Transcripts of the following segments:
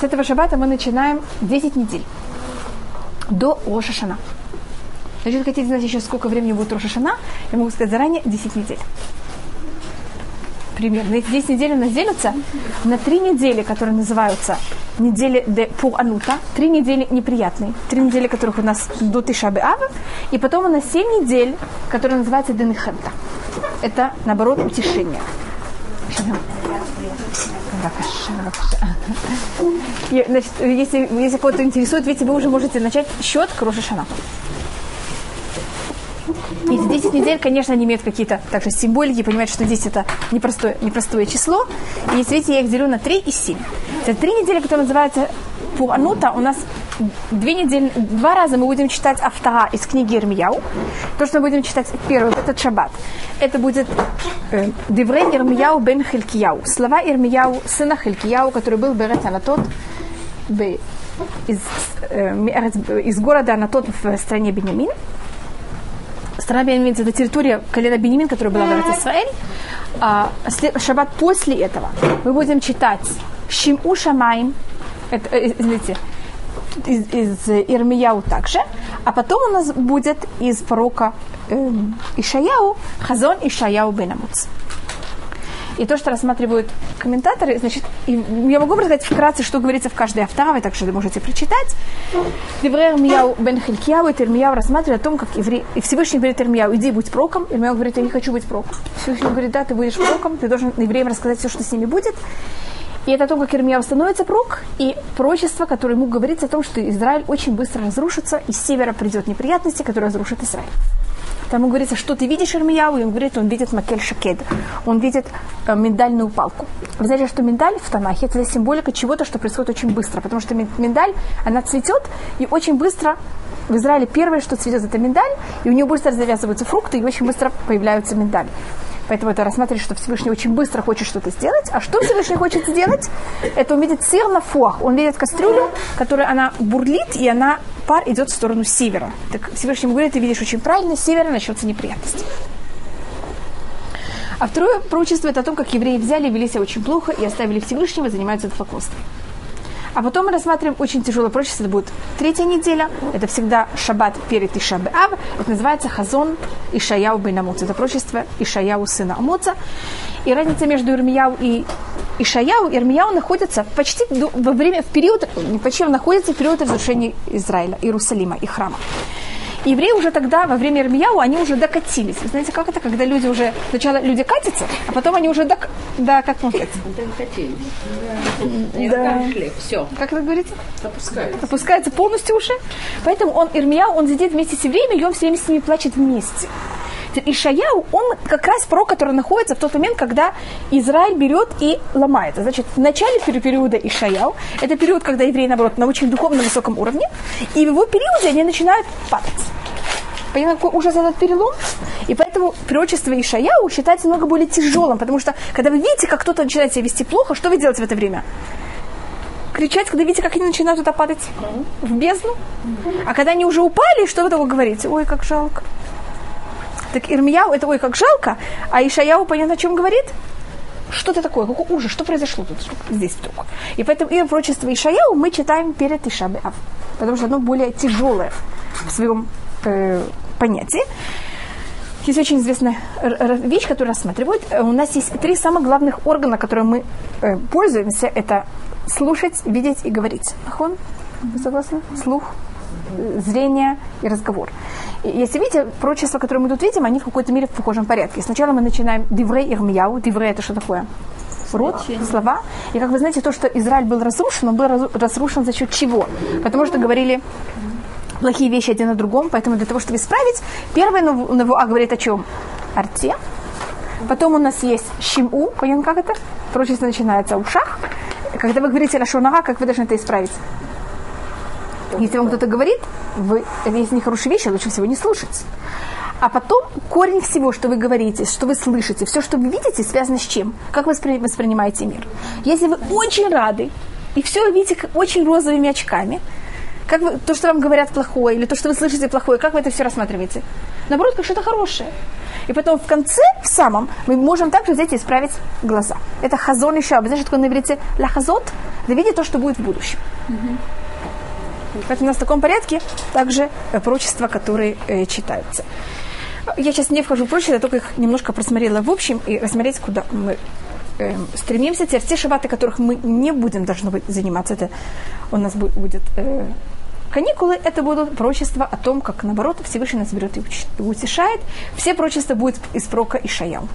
С этого шаббата мы начинаем 10 недель до Рошашана. Значит, хотите знать еще, сколько времени будет Рошашана, я могу сказать заранее 10 недель. Примерно. Эти 10 недель у нас делятся на 3 недели, которые называются недели де пур анута, 3 недели неприятные, 3 недели, которых у нас до Тишабы Ав, и потом у нас 7 недель, которые называются денехента. Это, наоборот, утешение. Значит, если, если кого-то интересует, видите, вы уже можете начать счет к Рошашана. И 10 недель, конечно, они имеют какие-то также символики, понимаете, что здесь это непростое, непростое число. И видите, я их делю на 3 и 7. Это три недели, которые называются Пуанута, у нас две недели, два раза мы будем читать автора из книги Ирмияу. То, что мы будем читать первый, этот шаббат, это будет э, Деврей Ирмияу бен Хилькияу. Слова Ирмияу, сына Хилькияу, который был Берет Анатот из, э, из города Анатот в стране Бенямин. Страна Бенямин – это территория колена Бенямин, которая была в Израиль. А, шаббат после этого мы будем читать Шиму Шамаим, это, э, извините, из, из Ирмияу также, а потом у нас будет из пророка э, Ишаяу Хазон Ишаяу Бенамуц. И то, что рассматривают комментаторы, значит, я могу рассказать вкратце, что говорится в каждой авторе, так что вы можете прочитать. Еврей Ирмияу бен Хилькияу, это Ирмияу рассматривает о том, как еврей, и Всевышний говорит Ирмияу, иди будь проком. Ирмияу говорит, я не хочу быть проком. Всевышний говорит, да, ты будешь проком, ты должен евреям рассказать все, что с ними будет. И это то, как Ирмияу становится прок, и пророчество, которое ему говорится о том, что Израиль очень быстро разрушится, и с севера придет неприятности, которые разрушат Израиль. Там ему говорится, что ты видишь Ирмияу, и он говорит, он видит Макель Шакед, он видит э, миндальную палку. Вы знаете, что миндаль в Танахе это символика чего-то, что происходит очень быстро, потому что миндаль, она цветет, и очень быстро в Израиле первое, что цветет, это миндаль, и у нее быстро завязываются фрукты, и очень быстро появляются миндаль. Поэтому это рассматривает, что Всевышний очень быстро хочет что-то сделать. А что Всевышний хочет сделать? Это увидеть сыр на фуах. Он видит кастрюлю, которая она бурлит, и она пар идет в сторону севера. Так Всевышний говорит, ты видишь очень правильно, с севера начнется неприятность. А второе пророчество это о том, как евреи взяли, вели себя очень плохо и оставили Всевышнего, занимаются идолопоклонством. А потом мы рассматриваем очень тяжелое пророчество. Это будет третья неделя. Это всегда шаббат перед Ишабе Ав. Это называется Хазон Ишаяу бен Амуц. Это пророчество Ишаяу сына Амуца. И разница между Ирмияу и Ишаяу, Ирмияу находится почти во время, в период, почти, он находится в период разрушения Израиля, Иерусалима и храма евреи уже тогда, во время Ирмияу, они уже докатились. Вы знаете, как это, когда люди уже, сначала люди катятся, а потом они уже док... Да, как он сказать? Докатились. Да. Все. Как это говорится? Опускается. Опускается полностью уже. Поэтому он, Ирмияу, он сидит вместе с евреями, и он все время с ними плачет вместе. Ишаяу, он как раз про, который находится в тот момент, когда Израиль берет и ломается. Значит, в начале периода Ишаяу, это период, когда евреи, наоборот, на очень духовном высоком уровне, и в его периоде они начинают падать. Понятно, какой ужас этот перелом? И поэтому пророчество Ишаяу считается много более тяжелым, потому что, когда вы видите, как кто-то начинает себя вести плохо, что вы делаете в это время? кричать, когда видите, как они начинают туда падать в бездну. А когда они уже упали, что вы такое говорите? Ой, как жалко. Так Ирмияу, это ой, как жалко, а Ишаяу, понятно, о чем говорит? Что это такое? Какой ужас? Что произошло тут здесь вдруг? И поэтому и пророчество Ишаяу мы читаем перед Ишабе потому что оно более тяжелое в своем э, понятии. Есть очень известная вещь, которую рассматривают. Э, у нас есть три самых главных органа, которые мы э, пользуемся. Это слушать, видеть и говорить. Ахон, вы согласны? Слух, зрение и разговор. И если видите, пророчества, которые мы тут видим, они в какой-то мере в похожем порядке. Сначала мы начинаем диврей ирмияу. Диврей это что такое? Род, слова. И как вы знаете, то, что Израиль был разрушен, он был разрушен за счет чего? Потому что говорили плохие вещи один на другом, поэтому для того, чтобы исправить, первое Навуа говорит о чем? Арте. Потом у нас есть Шиму, понятно, как это? Пророчество начинается в ушах. Когда вы говорите Лашонара, как вы должны это исправить? Если вам кто-то говорит, вы, есть нехорошие вещи, лучше всего не слушать. А потом корень всего, что вы говорите, что вы слышите, все, что вы видите, связано с чем? Как вы воспринимаете мир? Если вы очень рады, и все видите очень розовыми очками, как вы, то, что вам говорят плохое, или то, что вы слышите плохое, как вы это все рассматриваете? Наоборот, как что-то хорошее. И потом в конце, в самом, мы можем также взять и исправить глаза. Это хазон и шаб. Знаешь, что такое на иврите лахазот? Это видеть то, что будет в будущем. Mm-hmm. Поэтому у нас в таком порядке также э, прочества, которые э, читаются. Я сейчас не вхожу в прочество, я только их немножко просмотрела в общем и рассмотреть, куда мы э, стремимся. Теперь те шабаты, которых мы не будем должны быть заниматься, это у нас будет, э, каникулы, это будут прочества о том, как, наоборот, Всевышний нас берет и утешает. Все прочества будут из прока и шаял.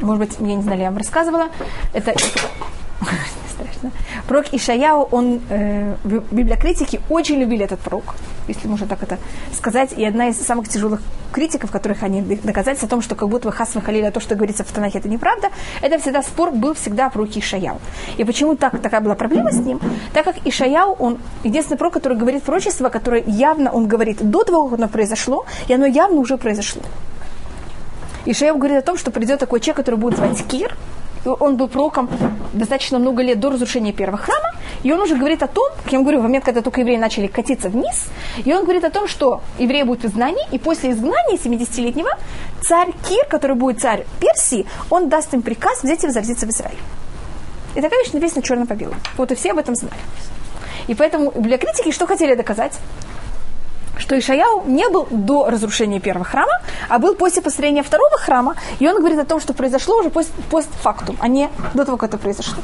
Может быть, я не знаю, я вам рассказывала. Это страшно. Пророк Ишаяу, он, э, библиокритики очень любили этот пророк, если можно так это сказать. И одна из самых тяжелых критиков, которых они доказательства о том, что как будто вы хас халили, то, что говорится в Танахе, это неправда, это всегда спор был всегда про Ишаяу. И почему так, такая была проблема с ним? Так как Ишаяу, он единственный пророк, который говорит пророчество, которое явно он говорит до того, как оно произошло, и оно явно уже произошло. Ишаяу говорит о том, что придет такой человек, который будет звать Кир, он был пророком достаточно много лет до разрушения первого храма, и он уже говорит о том, как я вам говорю, в момент, когда только евреи начали катиться вниз, и он говорит о том, что евреи будут в изгнании, и после изгнания 70-летнего царь Кир, который будет царь Персии, он даст им приказ взять и возвратиться в Израиль. И такая вещь написана черно по. Вот и все об этом знают. И поэтому для критики что хотели доказать? Что Ишаяу не был до разрушения первого храма, а был после построения второго храма, и он говорит о том, что произошло уже пост, постфактум, а не до того, как это произошло.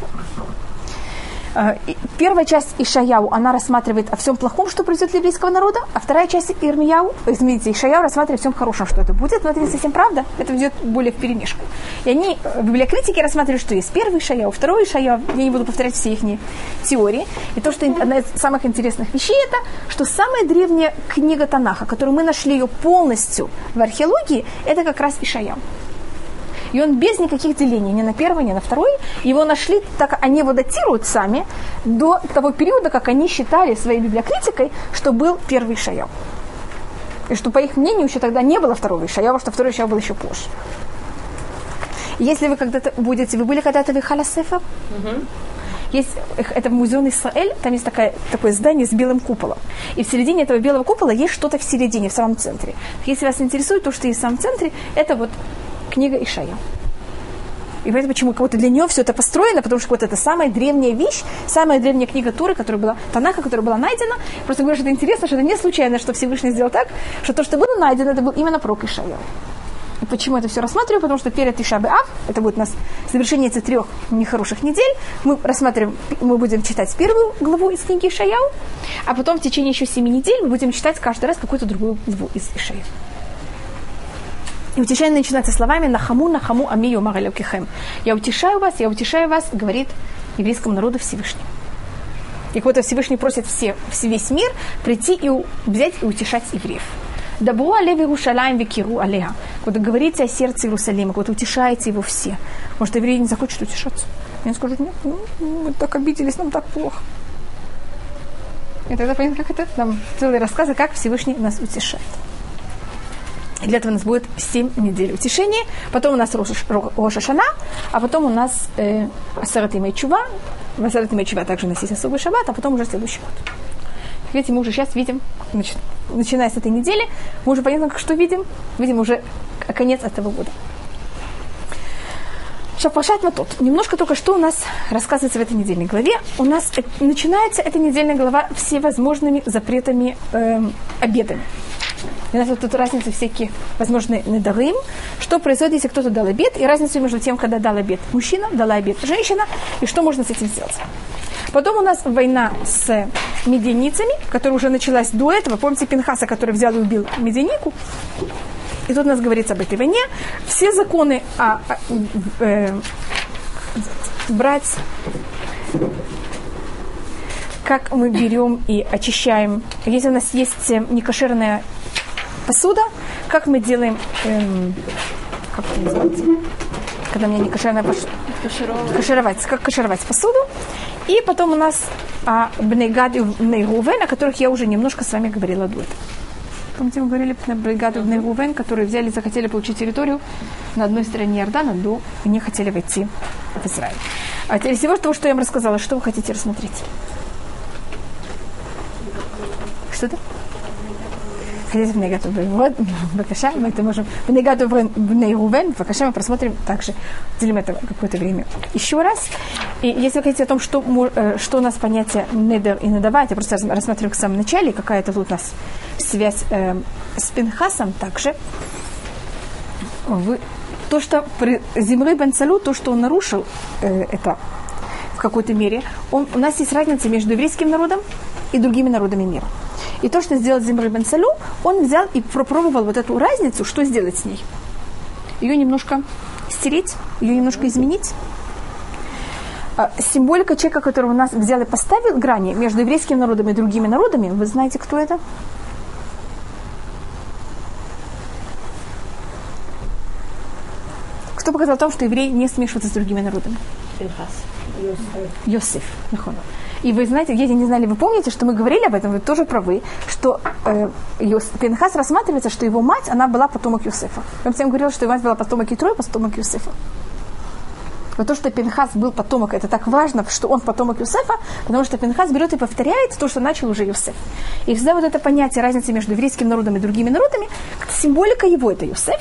Э, первая часть Ишаяу, она рассматривает о всем плохом, что произойдет для еврейского народа, а вторая часть Ирмияу, извините, Ишаяу рассматривает о всем хорошем, что это будет, но это не совсем правда, это идет более в перемешку. И они, э, библиокритики рассматривают, что есть первый Ишаяу, второй Ишаяу, я не буду повторять все их теории. И то, что одна из самых интересных вещей, это, что самая древняя книга Танаха, которую мы нашли ее полностью в археологии, это как раз Ишаяу. И он без никаких делений, ни на первый, ни на второй. Его нашли, так они его датируют сами, до того периода, как они считали своей библиокритикой, что был первый Шаял. И что, по их мнению, еще тогда не было второго Ишаява, что второй Ишаяв был еще позже. Если вы когда-то будете, вы были когда-то в Ихалясефа? Угу. Есть, это музей Исраэль, там есть такое, такое здание с белым куполом. И в середине этого белого купола есть что-то в середине, в самом центре. Если вас интересует то, что есть в самом центре, это вот книга Ишая. И поэтому почему кого-то для нее все это построено, потому что вот это самая древняя вещь, самая древняя книга Туры, которая была, Танаха, которая была найдена. Просто говорю, что это интересно, что это не случайно, что Всевышний сделал так, что то, что было найдено, это был именно пророк Ишая. И почему это все рассматриваю? Потому что перед Ишабе Ав, это будет у нас завершение этих трех нехороших недель, мы рассматриваем, мы будем читать первую главу из книги Ишаяу, а потом в течение еще семи недель мы будем читать каждый раз какую-то другую главу из Ишаяу. И утешение начинается словами «Нахаму, нахаму, амию магалякихем». «Я утешаю вас, я утешаю вас», говорит еврейскому народу Всевышний. И вот Всевышний просит все, весь мир прийти и взять и утешать евреев. Дабу алев Иерушалаем викиру алеха. Вот говорите о сердце Иерусалима, вот утешаете его все. Может, евреи не захочет утешаться. Они скажут, нет, ну, мы так обиделись, нам так плохо. И тогда понятно, как это? Нам целые рассказы, как Всевышний нас утешает. Для этого у нас будет 7 недель утешения. Потом у нас Роша Шана, а потом у нас э, Асарат и Чува. В Асарат и Чува также у нас есть особый шаббат, а потом уже следующий год. Видите, мы уже сейчас видим, значит, начиная с этой недели, мы уже понятно, что видим. Видим уже конец этого года. Шапашат тот. Немножко только что у нас рассказывается в этой недельной главе. У нас начинается эта недельная глава всевозможными запретами, э, обедами. У нас вот тут разница всякие возможные недорым. Что происходит, если кто-то дал обед, и разница между тем, когда дал обед мужчина, дала обед женщина, и что можно с этим сделать. Потом у нас война с меденицами, которая уже началась до этого. Помните Пинхаса, который взял и убил меденику? И тут у нас говорится об этой войне. Все законы о, о э, брать как мы берем и очищаем. Если у нас есть некошерная посуда, как мы делаем, эм, как это называется, когда меня не кошерная посуда, кашировать, как кашировать посуду. И потом у нас а, Бнейгад и Бнейгувен, о которых я уже немножко с вами говорила до этого. Помните, мы говорили про бригаду в Негувен, которые взяли, захотели получить территорию на одной стороне Иордана, но не хотели войти в Израиль. А теперь всего того, что я вам рассказала, что вы хотите рассмотреть? Что-то? Хотите в Негату Вот, Бакаша, мы это можем в Негату Бнейрувен, Бакаша мы просмотрим также, делим это какое-то время еще раз. И если вы хотите о том, что, э, что у нас понятие недер и недавать, я просто рассматриваю в самом начале, какая это тут у нас связь э, с Пинхасом также. Вы, то, что при Зимры Бен Салю, то, что он нарушил э, это в какой-то мере, он, у нас есть разница между еврейским народом и другими народами мира. И то, что сделал Зимры Бен Салю, он взял и попробовал вот эту разницу, что сделать с ней. Ее немножко стереть, ее немножко изменить. А, символика человека, которого нас взял и поставил грани между еврейским народом и другими народами, вы знаете, кто это? Кто показал о том, что евреи не смешиваются с другими народами? Йосиф. Йосиф. И вы знаете, если не знали, вы помните, что мы говорили об этом, вы тоже правы, что э, Пинхас рассматривается, что его мать, она была потомок Юсефа. Я всем говорила, что его мать была потомок Итро потомок Юсефа. Но то, что Пинхас был потомок, это так важно, что он потомок Юсефа, потому что Пинхас берет и повторяет то, что начал уже Юсеф. И всегда вот это понятие разницы между еврейским народом и другими народами, символика его это Юсеф.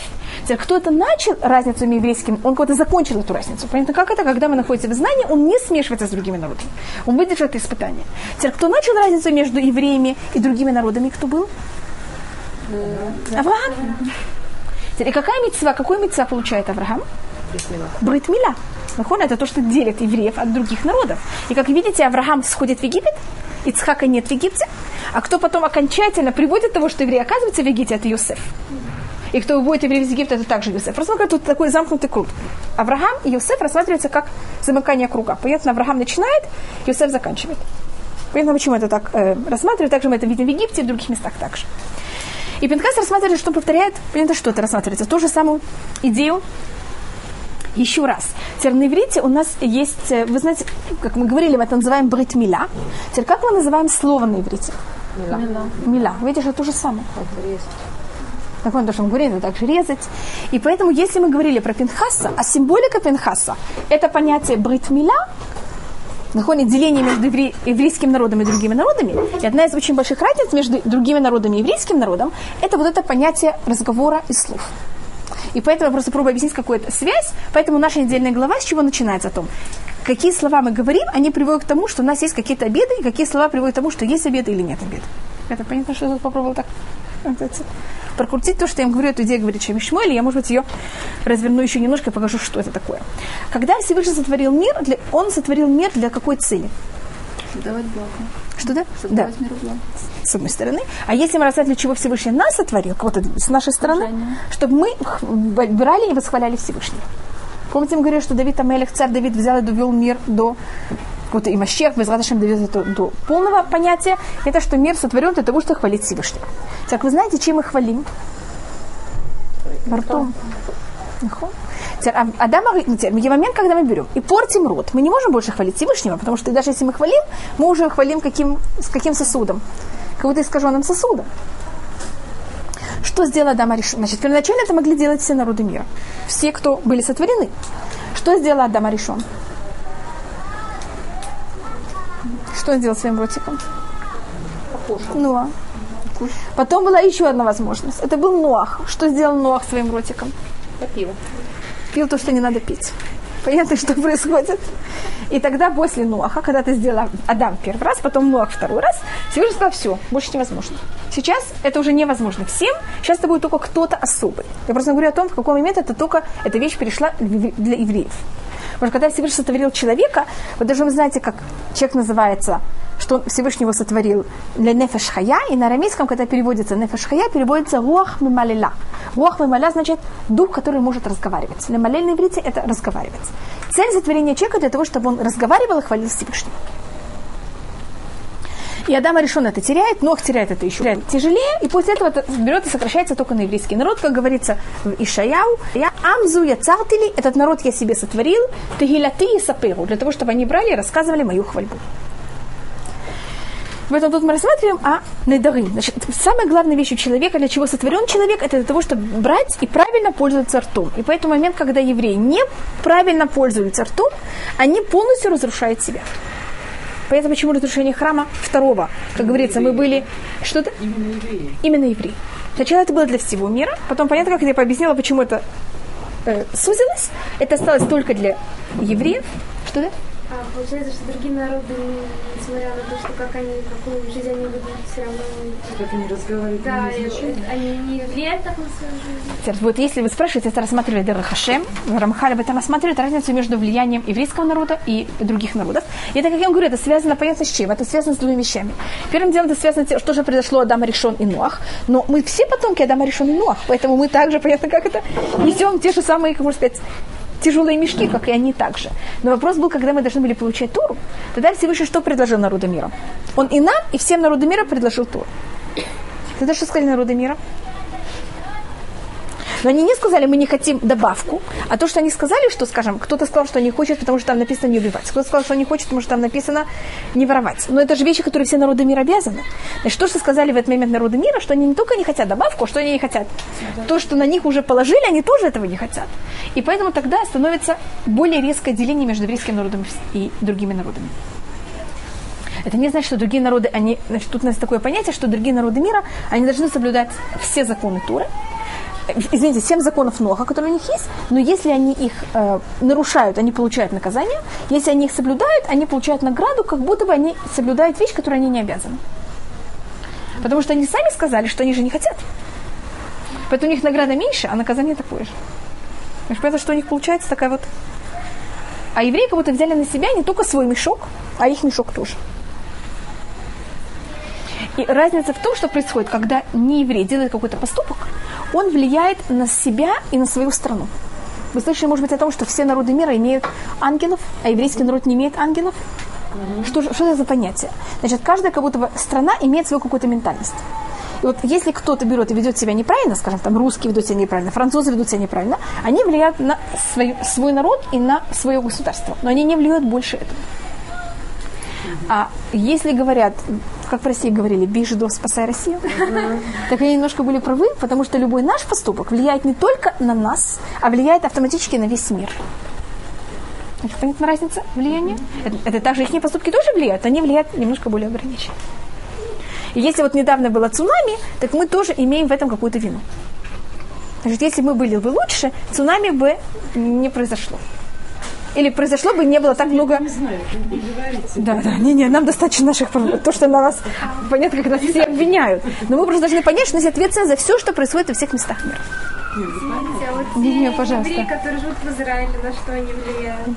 Кто это начал разницу между еврейским, он кого-то закончил эту разницу. Понятно, как это, когда мы находимся в знании, он не смешивается с другими народами. Он выдержит это испытание. Теперь, кто начал разницу между евреями и другими народами, кто был? Авраам. Теперь, и какая митцва, какой митцва получает Авраам? Бритмила. Нахон это то, что делит евреев от других народов. И как видите, Авраам сходит в Египет, Ицхака нет в Египте, а кто потом окончательно приводит того, что евреи оказываются в Египте, это Юсеф. И кто выводит евреев из Египта, это также Юсеф. Просто тут такой замкнутый круг. Авраам и Юсеф рассматриваются как замыкание круга. Понятно, Авраам начинает, Юсеф заканчивает. Понятно, почему это так э, рассматривают. Также мы это видим в Египте и в других местах также. И Пинкас рассматривает, что повторяет, понятно, что это рассматривается, ту же самую идею еще раз. Теперь на иврите у нас есть, э, вы знаете, как мы говорили, мы это называем бритмила. Теперь как мы называем слово на иврите? Мила. Мила. Видишь, это то же самое. Так он то, что это также резать. И поэтому, если мы говорили про Пинхаса, а символика Пинхаса – это понятие бритмила, находит деление между евре, еврейским народом и другими народами. И одна из очень больших разниц между другими народами и еврейским народом – это вот это понятие разговора и слов. И поэтому я просто пробую объяснить какую-то связь. Поэтому наша недельная глава с чего начинается о том, какие слова мы говорим, они приводят к тому, что у нас есть какие-то обеды, и какие слова приводят к тому, что есть обеды или нет обеда. Это понятно, что я тут попробовал так прокрутить то, что я им говорю, эту идею говорит Шемишмуэль, я, может быть, ее разверну еще немножко и покажу, что это такое. Когда Всевышний сотворил мир, для, он сотворил мир для какой цели? Давать благо. Что да? Да. С одной стороны. А если мы рассмотрим, для чего Всевышний нас сотворил, кого-то с нашей стороны, чтобы мы брали и восхваляли Всевышнего. Помните, мы говорили, что Давид Амелех, царь Давид взял и довел мир до какого-то и Мащех, без довел это до полного понятия. Это что мир сотворен для того, чтобы хвалить Всевышнего. Так вы знаете, чем мы хвалим? Ртом. Адам, в момент, когда мы берем и портим рот, мы не можем больше хвалить Всевышнего, потому что даже если мы хвалим, мы уже хвалим каким, с каким сосудом? Как будто искаженным сосудом. Что сделал Адам Аришон? Значит, первоначально это могли делать все народы мира. Все, кто были сотворены. Что сделал Адам Аришон? Что он сделал своим ротиком? Нуа. Потом была еще одна возможность. Это был Нуах. Что сделал Нуах своим ротиком? Попил пил то, что не надо пить. Понятно, что происходит? И тогда после Нуаха, когда ты сделал Адам первый раз, потом Нуах второй раз, Всевышний сказал, все, больше невозможно. Сейчас это уже невозможно всем, сейчас это будет только кто-то особый. Я просто говорю о том, в какой момент это только, эта вещь перешла для евреев. Потому что когда Всевышний сотворил человека, вы даже знаете, как человек называется, что Всевышний его сотворил для нефеш и на арамейском, когда переводится нефеш переводится руах мималила. Руах мималя значит дух, который может разговаривать. Лемалель на иврите это разговаривать. Цель сотворения человека для того, чтобы он разговаривал и хвалил Всевышнего. И Адам решен это теряет, Нох теряет это еще тяжелее, и после этого это берет и сокращается только на еврейский народ, как говорится в Ишаяу. Я амзу я цартили, этот народ я себе сотворил, тегиляты и саперу, для того, чтобы они брали и рассказывали мою хвальбу. В этом тут мы рассматриваем а недары. Значит, самая главная вещь у человека, для чего сотворен человек, это для того, чтобы брать и правильно пользоваться ртом. И поэтому момент, когда евреи неправильно пользуются ртом, они полностью разрушают себя. Понятно, почему разрушение храма второго. Как говорится, мы были... Что-то? Именно евреи. Именно евреи. Сначала это было для всего мира, потом понятно, как я пообъяснила, почему это э, сузилось. Это осталось только для евреев. Что да? А получается, что другие народы, несмотря на то, что как они, какую жизнь они ведут, все равно... Как они разговаривают, Да, не и они не влияют так на свою жизнь. Теперь, Вот если вы спрашиваете, это рассматривали Дера Хашем, Рамхаль об этом рассматривает разницу между влиянием еврейского народа и других народов. И это, как я вам говорю, это связано, понятно, с чем? Это связано с двумя вещами. Первым делом это связано с тем, что же произошло Адама Решон и Ноах. Но мы все потомки Адама Решон и Ноах, поэтому мы также, понятно, как это, несем те же самые, как можно сказать, тяжелые мешки, как и они также. Но вопрос был, когда мы должны были получать Туру, тогда Всевышний что предложил народу мира? Он и нам, и всем народу мира предложил Туру. Тогда что сказали народы мира? Но они не сказали, мы не хотим добавку, а то, что они сказали, что, скажем, кто-то сказал, что не хочет, потому что там написано не убивать, кто-то сказал, что не хочет, потому что там написано не воровать. Но это же вещи, которые все народы мира обязаны. Значит, то, что сказали в этот момент народы мира, что они не только не хотят добавку, а что они не хотят. То, что на них уже положили, они тоже этого не хотят. И поэтому тогда становится более резкое деление между еврейским народом и другими народами. Это не значит, что другие народы, они, значит, тут у нас такое понятие, что другие народы мира, они должны соблюдать все законы Туры, извините, семь законов Ноха, которые у них есть, но если они их э, нарушают, они получают наказание, если они их соблюдают, они получают награду, как будто бы они соблюдают вещь, которую они не обязаны. Потому что они сами сказали, что они же не хотят. Поэтому у них награда меньше, а наказание такое же. Понятно, что у них получается такая вот... А евреи как будто взяли на себя не только свой мешок, а их мешок тоже. И разница в том, что происходит, когда не еврей делает какой-то поступок, он влияет на себя и на свою страну. Вы слышали, может быть, о том, что все народы мира имеют ангелов, а еврейский народ не имеет ангелов? Что, же- что это за понятие? Значит, каждая как будто бы страна имеет свою какую-то ментальность. И вот если кто-то берет и ведет себя неправильно, скажем, там русские ведут себя неправильно, французы ведут себя неправильно, они влияют на свою- свой народ и на свое государство. Но они не влияют больше этого. А если говорят, как в России говорили, бей жидов, спасай Россию, так они немножко были правы, потому что любой наш поступок влияет не только на нас, а влияет автоматически на весь мир. Понятна разница влияния? Это, это также их поступки тоже влияют, они влияют немножко более ограниченно. И если вот недавно было цунами, так мы тоже имеем в этом какую-то вину. Значит, если мы были бы лучше, цунами бы не произошло. Или произошло бы, не было так много... Не знаю, говорите. Да, да, не-не, нам достаточно наших. То, что на нас, понятно, как нас все обвиняют. Но мы просто должны понять, что у нас есть ответственность за все, что происходит во всех местах мира. Извините, а вот Не, те не, пожалуйста. евреи, которые живут в Израиле, на что они влияют?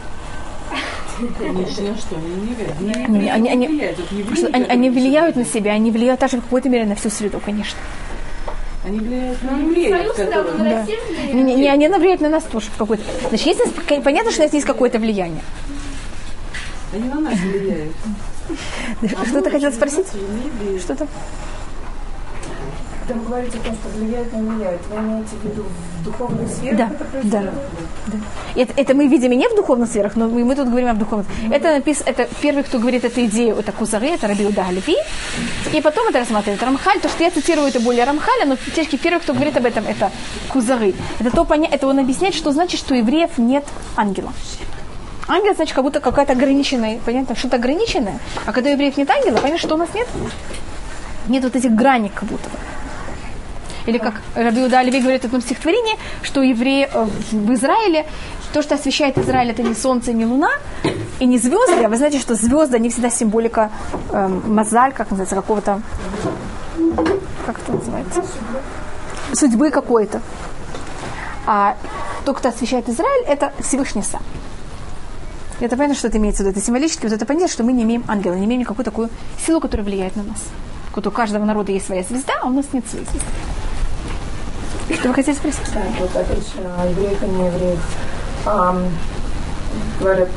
Конечно, что они не влияют. Не, Не, они- они- они, они на себя, они влияют также в какой-то мере на всю среду, конечно. Они влияют на Ну, евреев, которые... Да. Не, не, не, они влияют на нас тоже какой-то... Значит, есть, понятно, что у нас есть какое-то влияние. Они на нас влияют. Что ты хотела спросить? Что-то? Там говорите о том, что влияет, не влияет. Вы имеете в виду в духовную сферу? Да, это да. Да. Это, это мы видим и не в духовных сферах, но мы, мы тут говорим об духовных. Это написано, это первый, кто говорит эту идею, это Кузары, это Раби Уда. И потом это рассматривает Рамхаль, то, что я цитирую, это более Рамхаля, но фактически первый, кто говорит об этом, это Кузары. Это, то, поня... это он объясняет, что значит, что евреев нет ангела. Ангел, значит, как будто какая-то ограниченная, понятно, что-то ограниченное. А когда евреев нет ангела, понятно, что у нас нет? Нет вот этих граней как будто бы. Или как Раби Уда Леви говорит в одном стихотворении, что евреи э, в Израиле, то, что освещает Израиль, это не солнце, не луна, и не звезды, а вы знаете, что звезды, они всегда символика эм, мозаль, как называется, какого-то, как это называется, судьбы какой-то. А то, кто освещает Израиль, это Всевышний сам. Это понятно, что это имеется в виду. Это символически, вот это понятно, что мы не имеем ангела, не имеем никакую такую силу, которая влияет на нас. Вот у каждого народа есть своя звезда, а у нас нет своей звезды. Что вы хотели спросить? Так, вот отлично, евреев и неевреев. Ам, говорят,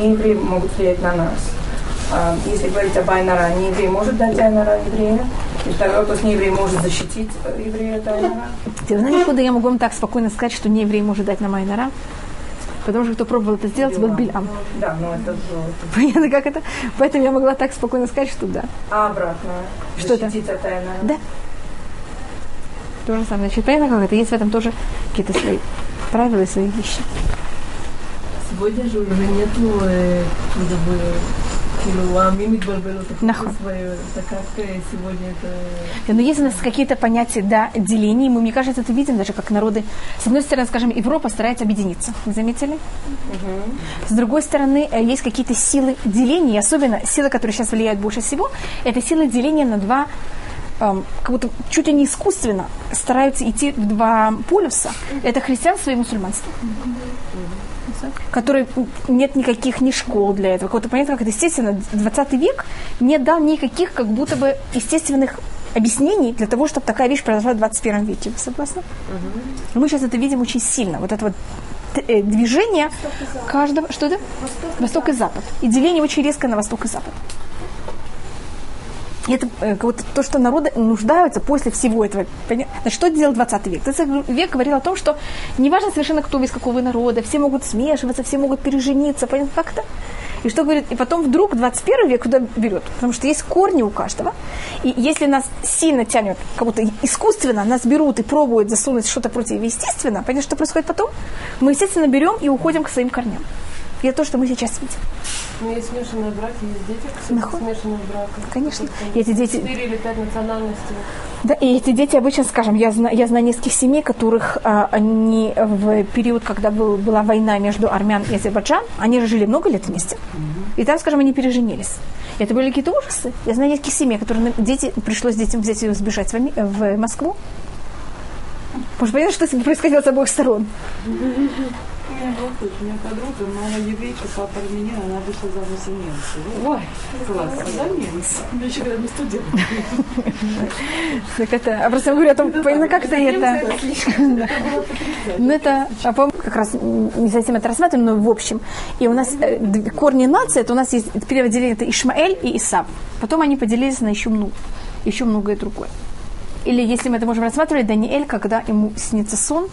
неевреи могут влиять на нас. А, если говорить об Айнара, нееврей может дать Айнара еврея? И второй вопрос, нееврей может защитить э, еврея от Айнара? Вы знаете, откуда я могу вам так спокойно сказать, что не еврей может дать на Майнара? Потому что кто пробовал это сделать, был Бильам. Да, но это золото. Понятно, как это? Поэтому я могла так спокойно сказать, что да. А обратно? Что это? защитить от Айнара? Да То же самое. Значит, понятно, как это? Есть в этом тоже какие-то свои правила и свои вещи. Сегодня же уже нету э, как бы, כאילו, העמים התבלבלו את נכון. так как э, сегодня это... Но есть у нас какие-то понятия да, делений, мы, мне кажется, это видим даже как народы. С одной стороны, скажем, Европа старается объединиться. Вы заметили? С другой стороны, э, есть какие-то силы деления, и особенно силы, которые сейчас влияют больше всего, это силы деления на два эм, как будто чуть ли не искусственно стараются идти в два полюса. Это христианство и мусульманство. Которые нет никаких ни школ для этого. Какого-то понятно, как это естественно. 20 век не дал никаких как будто бы естественных объяснений для того, чтобы такая вещь произошла в 21 веке. Вы согласны? Мы сейчас это видим очень сильно. Вот это вот э, движение каждого... Что это? Восток и Запад. И деление очень резко на Восток и Запад. И это э, как будто то, что народы нуждаются после всего этого. Поня- Значит, что делал 20 век? 20 век говорил о том, что неважно совершенно, кто вы из какого вы народа, все могут смешиваться, все могут пережениться. Понятно, как это? И что говорит? И потом вдруг 21 век куда берет? Потому что есть корни у каждого. И если нас сильно тянет, как будто искусственно нас берут и пробуют засунуть что-то противоестественно, понятно, что происходит потом? Мы, естественно, берем и уходим к своим корням. И это то, что мы сейчас видим. Ну, есть смешанные браки, есть дети, кстати, Нахуй. смешанных браков. Конечно. И эти дети, Четыре или пять национальностей. Да, и эти дети обычно, скажем, я знаю, я знаю нескольких семей, которых а, они в период, когда был, была война между армян и Азербайджан, они жили много лет вместе. И там, скажем, они переженились. И это были какие-то ужасы. Я знаю нескольких семей, которые дети, пришлось детям взять и сбежать в, в Москву. Потому что понятно, что происходило с обоих сторон. У меня был у меня подруга, мама еврейка, папа армянин, она вышла замуж за немца. Ой, классно, за немца. Ну, еще когда мы студенты. Так это, а просто я говорю о том, понятно, как это это. Ну, это, а, по как раз не совсем это рассматриваем, но в общем. И у нас э, корни нации, это у нас есть первое деление, это Ишмаэль и Исав. Потом они поделились на еще много, еще многое другое. Или если мы это можем рассматривать, Даниэль, когда ему снится сон,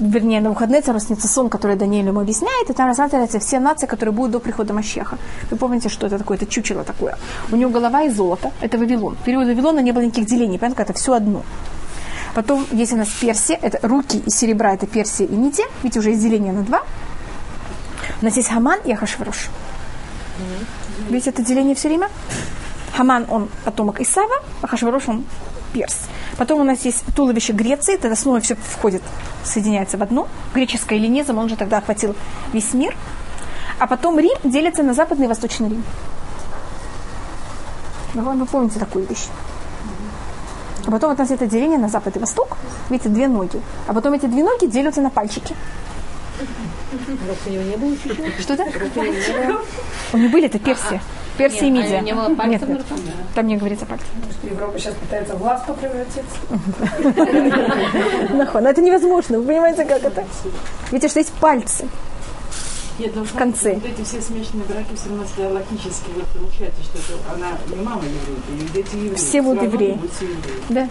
вернее, на выходные снится сон, который Даниэль ему объясняет, и там рассматриваются все нации, которые будут до прихода Мащеха. Вы помните, что это такое? Это чучело такое. У него голова из золота, это Вавилон. В период Вавилона не было никаких делений, понятно, это все одно. Потом, если у нас Персия, это руки и серебра, это Персия и Мидия, видите, уже есть деление на два. У нас есть Хаман и Ахашварош. Видите, это деление все время? Хаман, он потомок Исава, Ахашварош, он перс. Потом у нас есть туловище Греции, тогда снова все входит, соединяется в одно. Греческая эллинизм, он же тогда охватил весь мир. А потом Рим делится на западный и восточный Рим. Вы помните такую вещь? А потом вот у нас это деление на запад и восток. Видите, две ноги. А потом эти две ноги делятся на пальчики. Что это? У них были, это Персия. Персия и Мидия. не было пальцев Нет, нет. Там не говорится пальцы. Что Европа сейчас пытается в ласку превратиться. Нахуй, но это невозможно. Вы понимаете, как это? Видите, что есть пальцы. Нет, ну, В конце. Вот эти все смешанные браки все равно всегда логически вот получается, что это она не мама еврейка, и дети евреи. Все будут евреи. Да.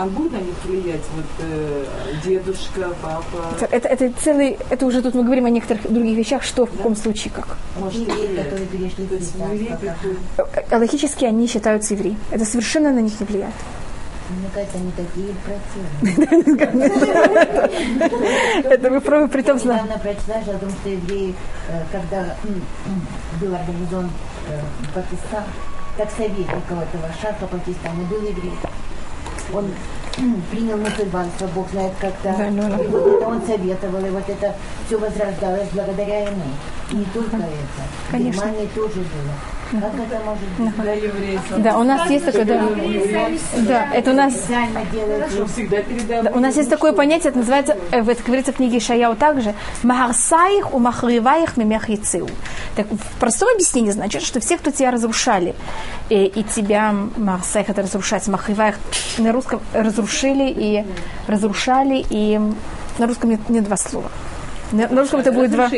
А будет на них влиять вот э, дедушка, папа, Это, это целый, это уже тут мы говорим о некоторых других вещах, что в каком случае как. может, приходят. Э, Логически они считаются евреи. Это совершенно на них не влияет. Мне кажется, они такие противные. Это вы про- при том знаете. Недавно прочла же о том, что евреи, э, когда был организован э, Пакистан, как советник этого шаха Пакистана, был еврей. Он м, принял мусульманство, Бог знает как-то. Да, ну, ну. И вот это он советовал, и вот это все возрождалось благодаря ему. И не только это. Конечно. В Германии тоже было. Как это может быть? Для евреев. Да, у нас есть такое, да. Да, это у нас. Да, у нас есть такое понятие, это называется, э, в- это говорится в книге Шаяу также, «Магарсаих у махриваих мемех яцеу». Так, в простом объяснении значит, что все, кто тебя разрушали, э, и тебя, Магарсаих, это разрушать, махриваих, на русском разрушили и разрушали, и на русском нет, нет два слова. На, на русском это будет два.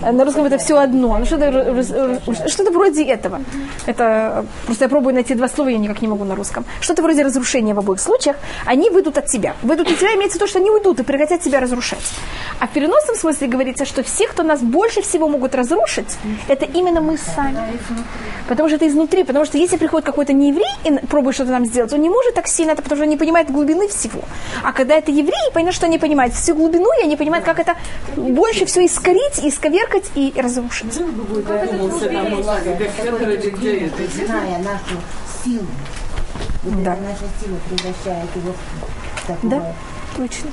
На русском это все одно. Ну, что-то, что-то вроде этого. Это просто я пробую найти два слова, я никак не могу на русском. Что-то вроде разрушения в обоих случаях. Они выйдут от тебя. Выйдут от тебя имеется то, что они уйдут и прекратят тебя разрушать. А в переносном смысле говорится, что все, кто нас больше всего могут разрушить, это именно мы сами. Потому что это изнутри. Потому что если приходит какой-то нееврей и пробует что-то нам сделать, он не может так сильно это, потому что он не понимает глубины всего. А когда это евреи, понятно, что они понимают всю глубину, и они понимают, как это больше все искорить, исковеркать и разрушить. Да. наша сила превращает его в такого Да. Точно.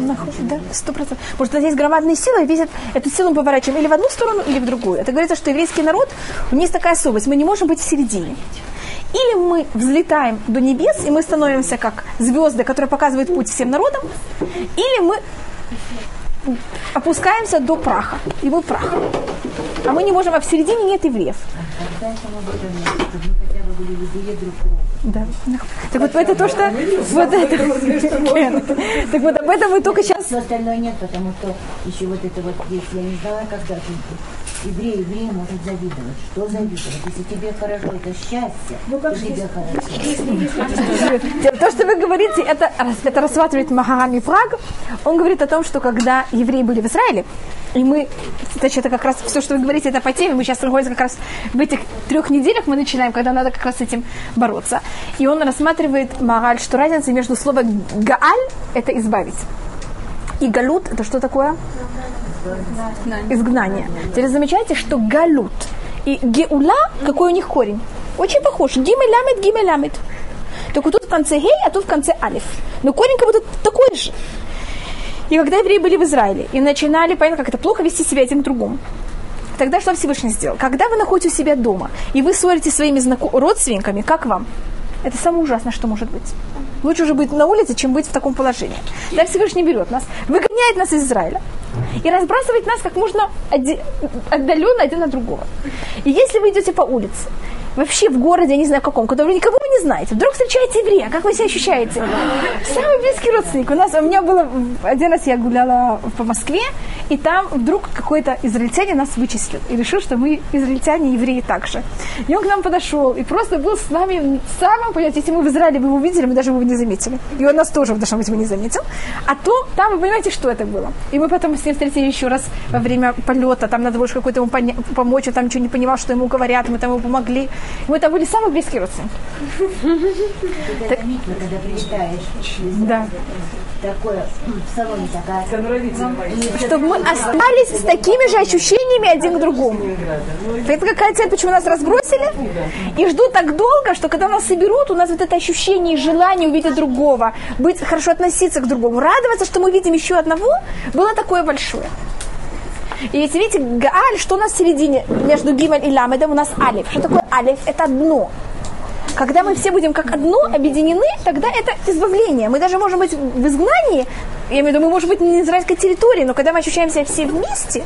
Нахуй, Да, сто процентов. Что есть громадные силы, и видят эту силу мы поворачиваем или в одну сторону, или в другую. Это говорится, что еврейский народ, у них есть такая особость, мы не можем быть в середине. Или мы взлетаем до небес, и мы становимся как звезды, которые показывают путь всем народам, или мы опускаемся до праха, и мы прах. А мы не можем, а в середине нет евреев. Да. Так вот это то, что... Вот это. Так вот об этом мы только сейчас Все остальное нет, потому что еще вот это вот есть. Я не знала, когда еврей еврей может завидовать. Что завидовать? Если тебе хорошо, это счастье, Ну, как тебе хорошо. То, что вы говорите, это, это рассматривает Магарами Праг. Он говорит о том, что когда евреи были в Израиле, и мы, значит, это как раз все, что вы говорите, это по теме. Мы сейчас находимся как раз в этих трех неделях мы начинаем, когда надо как раз с этим бороться. И он рассматривает Магаль, что разница между словом Гааль – это избавить. И галут – это что такое? Изгнание. Теперь замечайте, что галут и геула, какой у них корень? Очень похож. Гимель ламет. Только тут в конце гей, а тут в конце алиф. Но корень как будто такой же. И когда евреи были в Израиле и начинали понять, как это плохо вести себя один к другому, тогда что Всевышний сделал? Когда вы находитесь у себя дома, и вы ссоритесь со своими знако- родственниками, как вам? Это самое ужасное, что может быть. Лучше уже быть на улице, чем быть в таком положении. Да, Всевышний берет нас, выгоняет нас из Израиля и разбрасывает нас как можно отдаленно один от другого. И если вы идете по улице, вообще в городе, я не знаю каком, когда вы никого не знаете, вдруг встречаете еврея, как вы себя ощущаете? Самый близкий родственник. У нас, у меня было, один раз я гуляла по Москве, и там вдруг какой-то израильтянин нас вычислил и решил, что мы израильтяне, евреи также. И он к нам подошел и просто был с нами самым, понимаете, если мы в Израиле бы его увидели, мы даже его не заметили. И он нас тоже, должно быть, бы не заметил. А то там, вы понимаете, что это было. И мы потом с ним встретили еще раз во время полета, там надо было какой-то ему помочь, он там ничего не понимал, что ему говорят, мы там ему помогли. Мы там были самые близкие родственники. Это митва, когда прилетаешь из Да. такое, м, в салоне такая. Чтобы мы остались с такими же ощущениями один к другому. Это какая цель, почему нас разбросили? И ждут так долго, что когда нас соберут, у нас вот это ощущение и желание увидеть другого, быть, хорошо относиться к другому, радоваться, что мы видим еще одного, было такое большое. И если видите, Гааль, что у нас в середине между Гимель и Ламедом, у нас Алиф. Что такое Алиф? Это одно. Когда мы все будем как одно, объединены, тогда это избавление. Мы даже можем быть в изгнании, я имею в виду, мы можем быть на израильской территории, но когда мы ощущаем себя все вместе,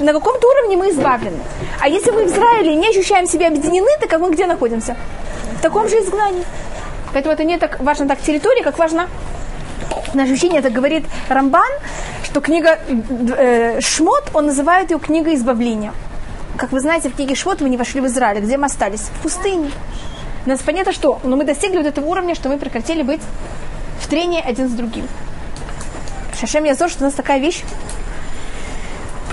на каком-то уровне мы избавлены. А если мы в Израиле не ощущаем себя объединены, то как мы где находимся? В таком же изгнании. Поэтому это не так важно так территория, как важно на ощущение, это говорит Рамбан, что книга э, Шмот, он называет ее книгой избавления. Как вы знаете, в книге Шмот мы не вошли в Израиль. Где мы остались? В пустыне. У нас понятно, что но мы достигли вот этого уровня, что мы прекратили быть в трении один с другим. Шашем Язор, что у нас такая вещь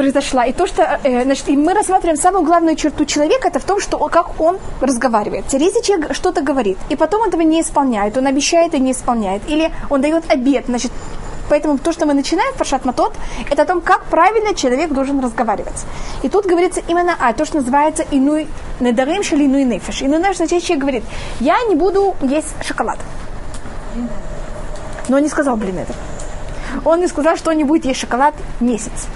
произошла. И то, что э, значит, и мы рассматриваем самую главную черту человека, это в том, что как он разговаривает. Если человек что-то говорит, и потом этого не исполняет, он обещает и не исполняет, или он дает обед, значит, Поэтому то, что мы начинаем в Паршат Матот, это о том, как правильно человек должен разговаривать. И тут говорится именно а, то, что называется инуй недарим шали инуй нефеш. Инуй нефеш, значит, человек говорит, я не буду есть шоколад. Но он не сказал, блин, это. Он не сказал, что он не будет есть шоколад месяц.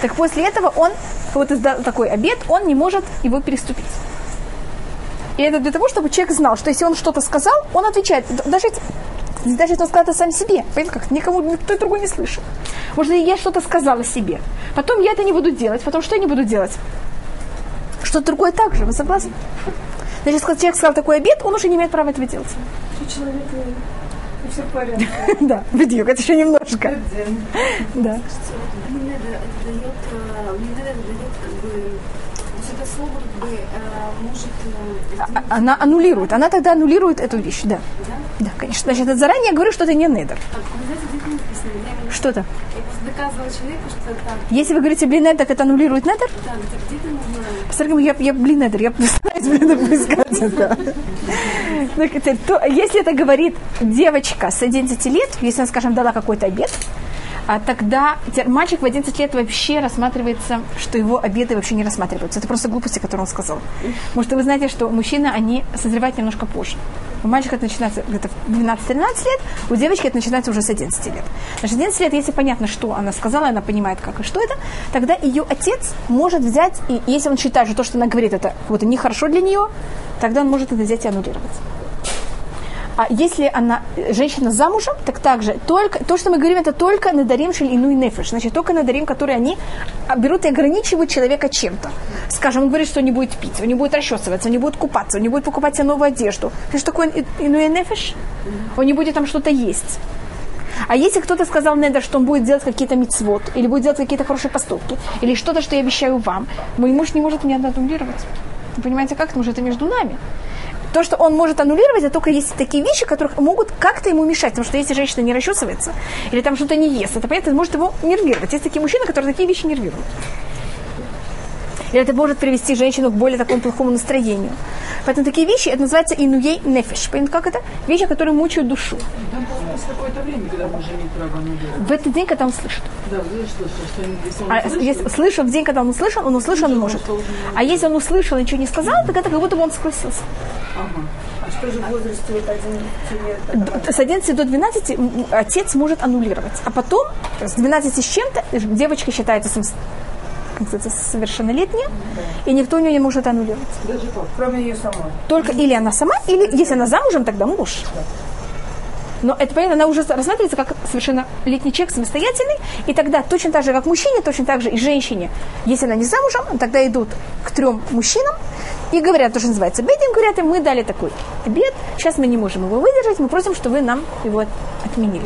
Так после этого он, вот такой обед, он не может его переступить. И это для того, чтобы человек знал, что если он что-то сказал, он отвечает. Даже, даже если он сказал это сам себе. Понимаете, как никому никто другой не слышит. Может, я что-то сказала себе. Потом я это не буду делать. Потом что я не буду делать? Что-то другое так же. Вы согласны? Значит, если человек сказал такой обед, он уже не имеет права этого делать. Человек все в порядке. Да, видео, это еще немножко. Да. Мне это дает, э, мне это дает как бы, то есть это слово как бы э, может А- Она аннулирует. Она тогда аннулирует эту вещь, да. Да, конечно. Значит, это заранее я говорю, что это не недер. а. Я Что-то. я Если вы говорите блин недер, это аннулирует недер? да, где- где-то нужно я, я блин недер, я постараюсь блин недер это. Это- то- Если это говорит девочка с 11 лет, если она, скажем, дала какой-то обед, а тогда мальчик в 11 лет вообще рассматривается, что его обеды вообще не рассматриваются. Это просто глупости, которые он сказал. Может, вы знаете, что мужчины, они созревают немножко позже. У мальчика это начинается где-то в 12-13 лет, у девочки это начинается уже с 11 лет. Значит, 11 лет, если понятно, что она сказала, она понимает, как и что это, тогда ее отец может взять, и если он считает, что то, что она говорит, это будто нехорошо для нее, тогда он может это взять и аннулировать. А если она женщина замужем, так также только то, что мы говорим, это только надарим шель ину и нефеш. Значит, только надарим, которые они а, берут и ограничивают человека чем-то. Скажем, он говорит, что он не будет пить, он не будет расчесываться, он не будет купаться, он не будет покупать себе новую одежду. Это что такое и- ину и нефеш? Он не будет там что-то есть. А если кто-то сказал Недер, что он будет делать какие-то мицвод, или будет делать какие-то хорошие поступки, или что-то, что я обещаю вам, мой муж не может меня аннулировать. Вы понимаете, как? Потому что это между нами. То, что он может аннулировать, это только есть такие вещи, которые могут как-то ему мешать. Потому что если женщина не расчесывается, или там что-то не ест, это понятно, может его нервировать. Есть такие мужчины, которые такие вещи нервируют. Или это может привести женщину к более такому плохому настроению. Поэтому такие вещи, это называется инуей нефиш. Понимаете, как это? Вещи, которые мучают душу. Там какое-то время, когда аннулировать. В этот день, когда он слышит. Да, вы слышали, что он А если слышал в день, когда он услышал, он услышал, он может. А если он услышал и ничего не сказал, это как будто бы он согласился. Ага. А что же в возрасте вот 11 лет? это мать? С 11 до 12 м, отец может аннулировать. А потом, с 12 с чем-то, девочка считается сам- как называется, совершеннолетняя, и никто у нее не может аннулировать. Кроме ее самой. Только или она сама, или если она замужем, тогда муж. Но это понятно, она уже рассматривается как совершенно летний человек, самостоятельный, и тогда точно так же, как мужчине, точно так же и женщине, если она не замужем, тогда идут к трем мужчинам и говорят, то, что называется бедим, говорят им, мы дали такой обед, сейчас мы не можем его выдержать, мы просим, что вы нам его отменили.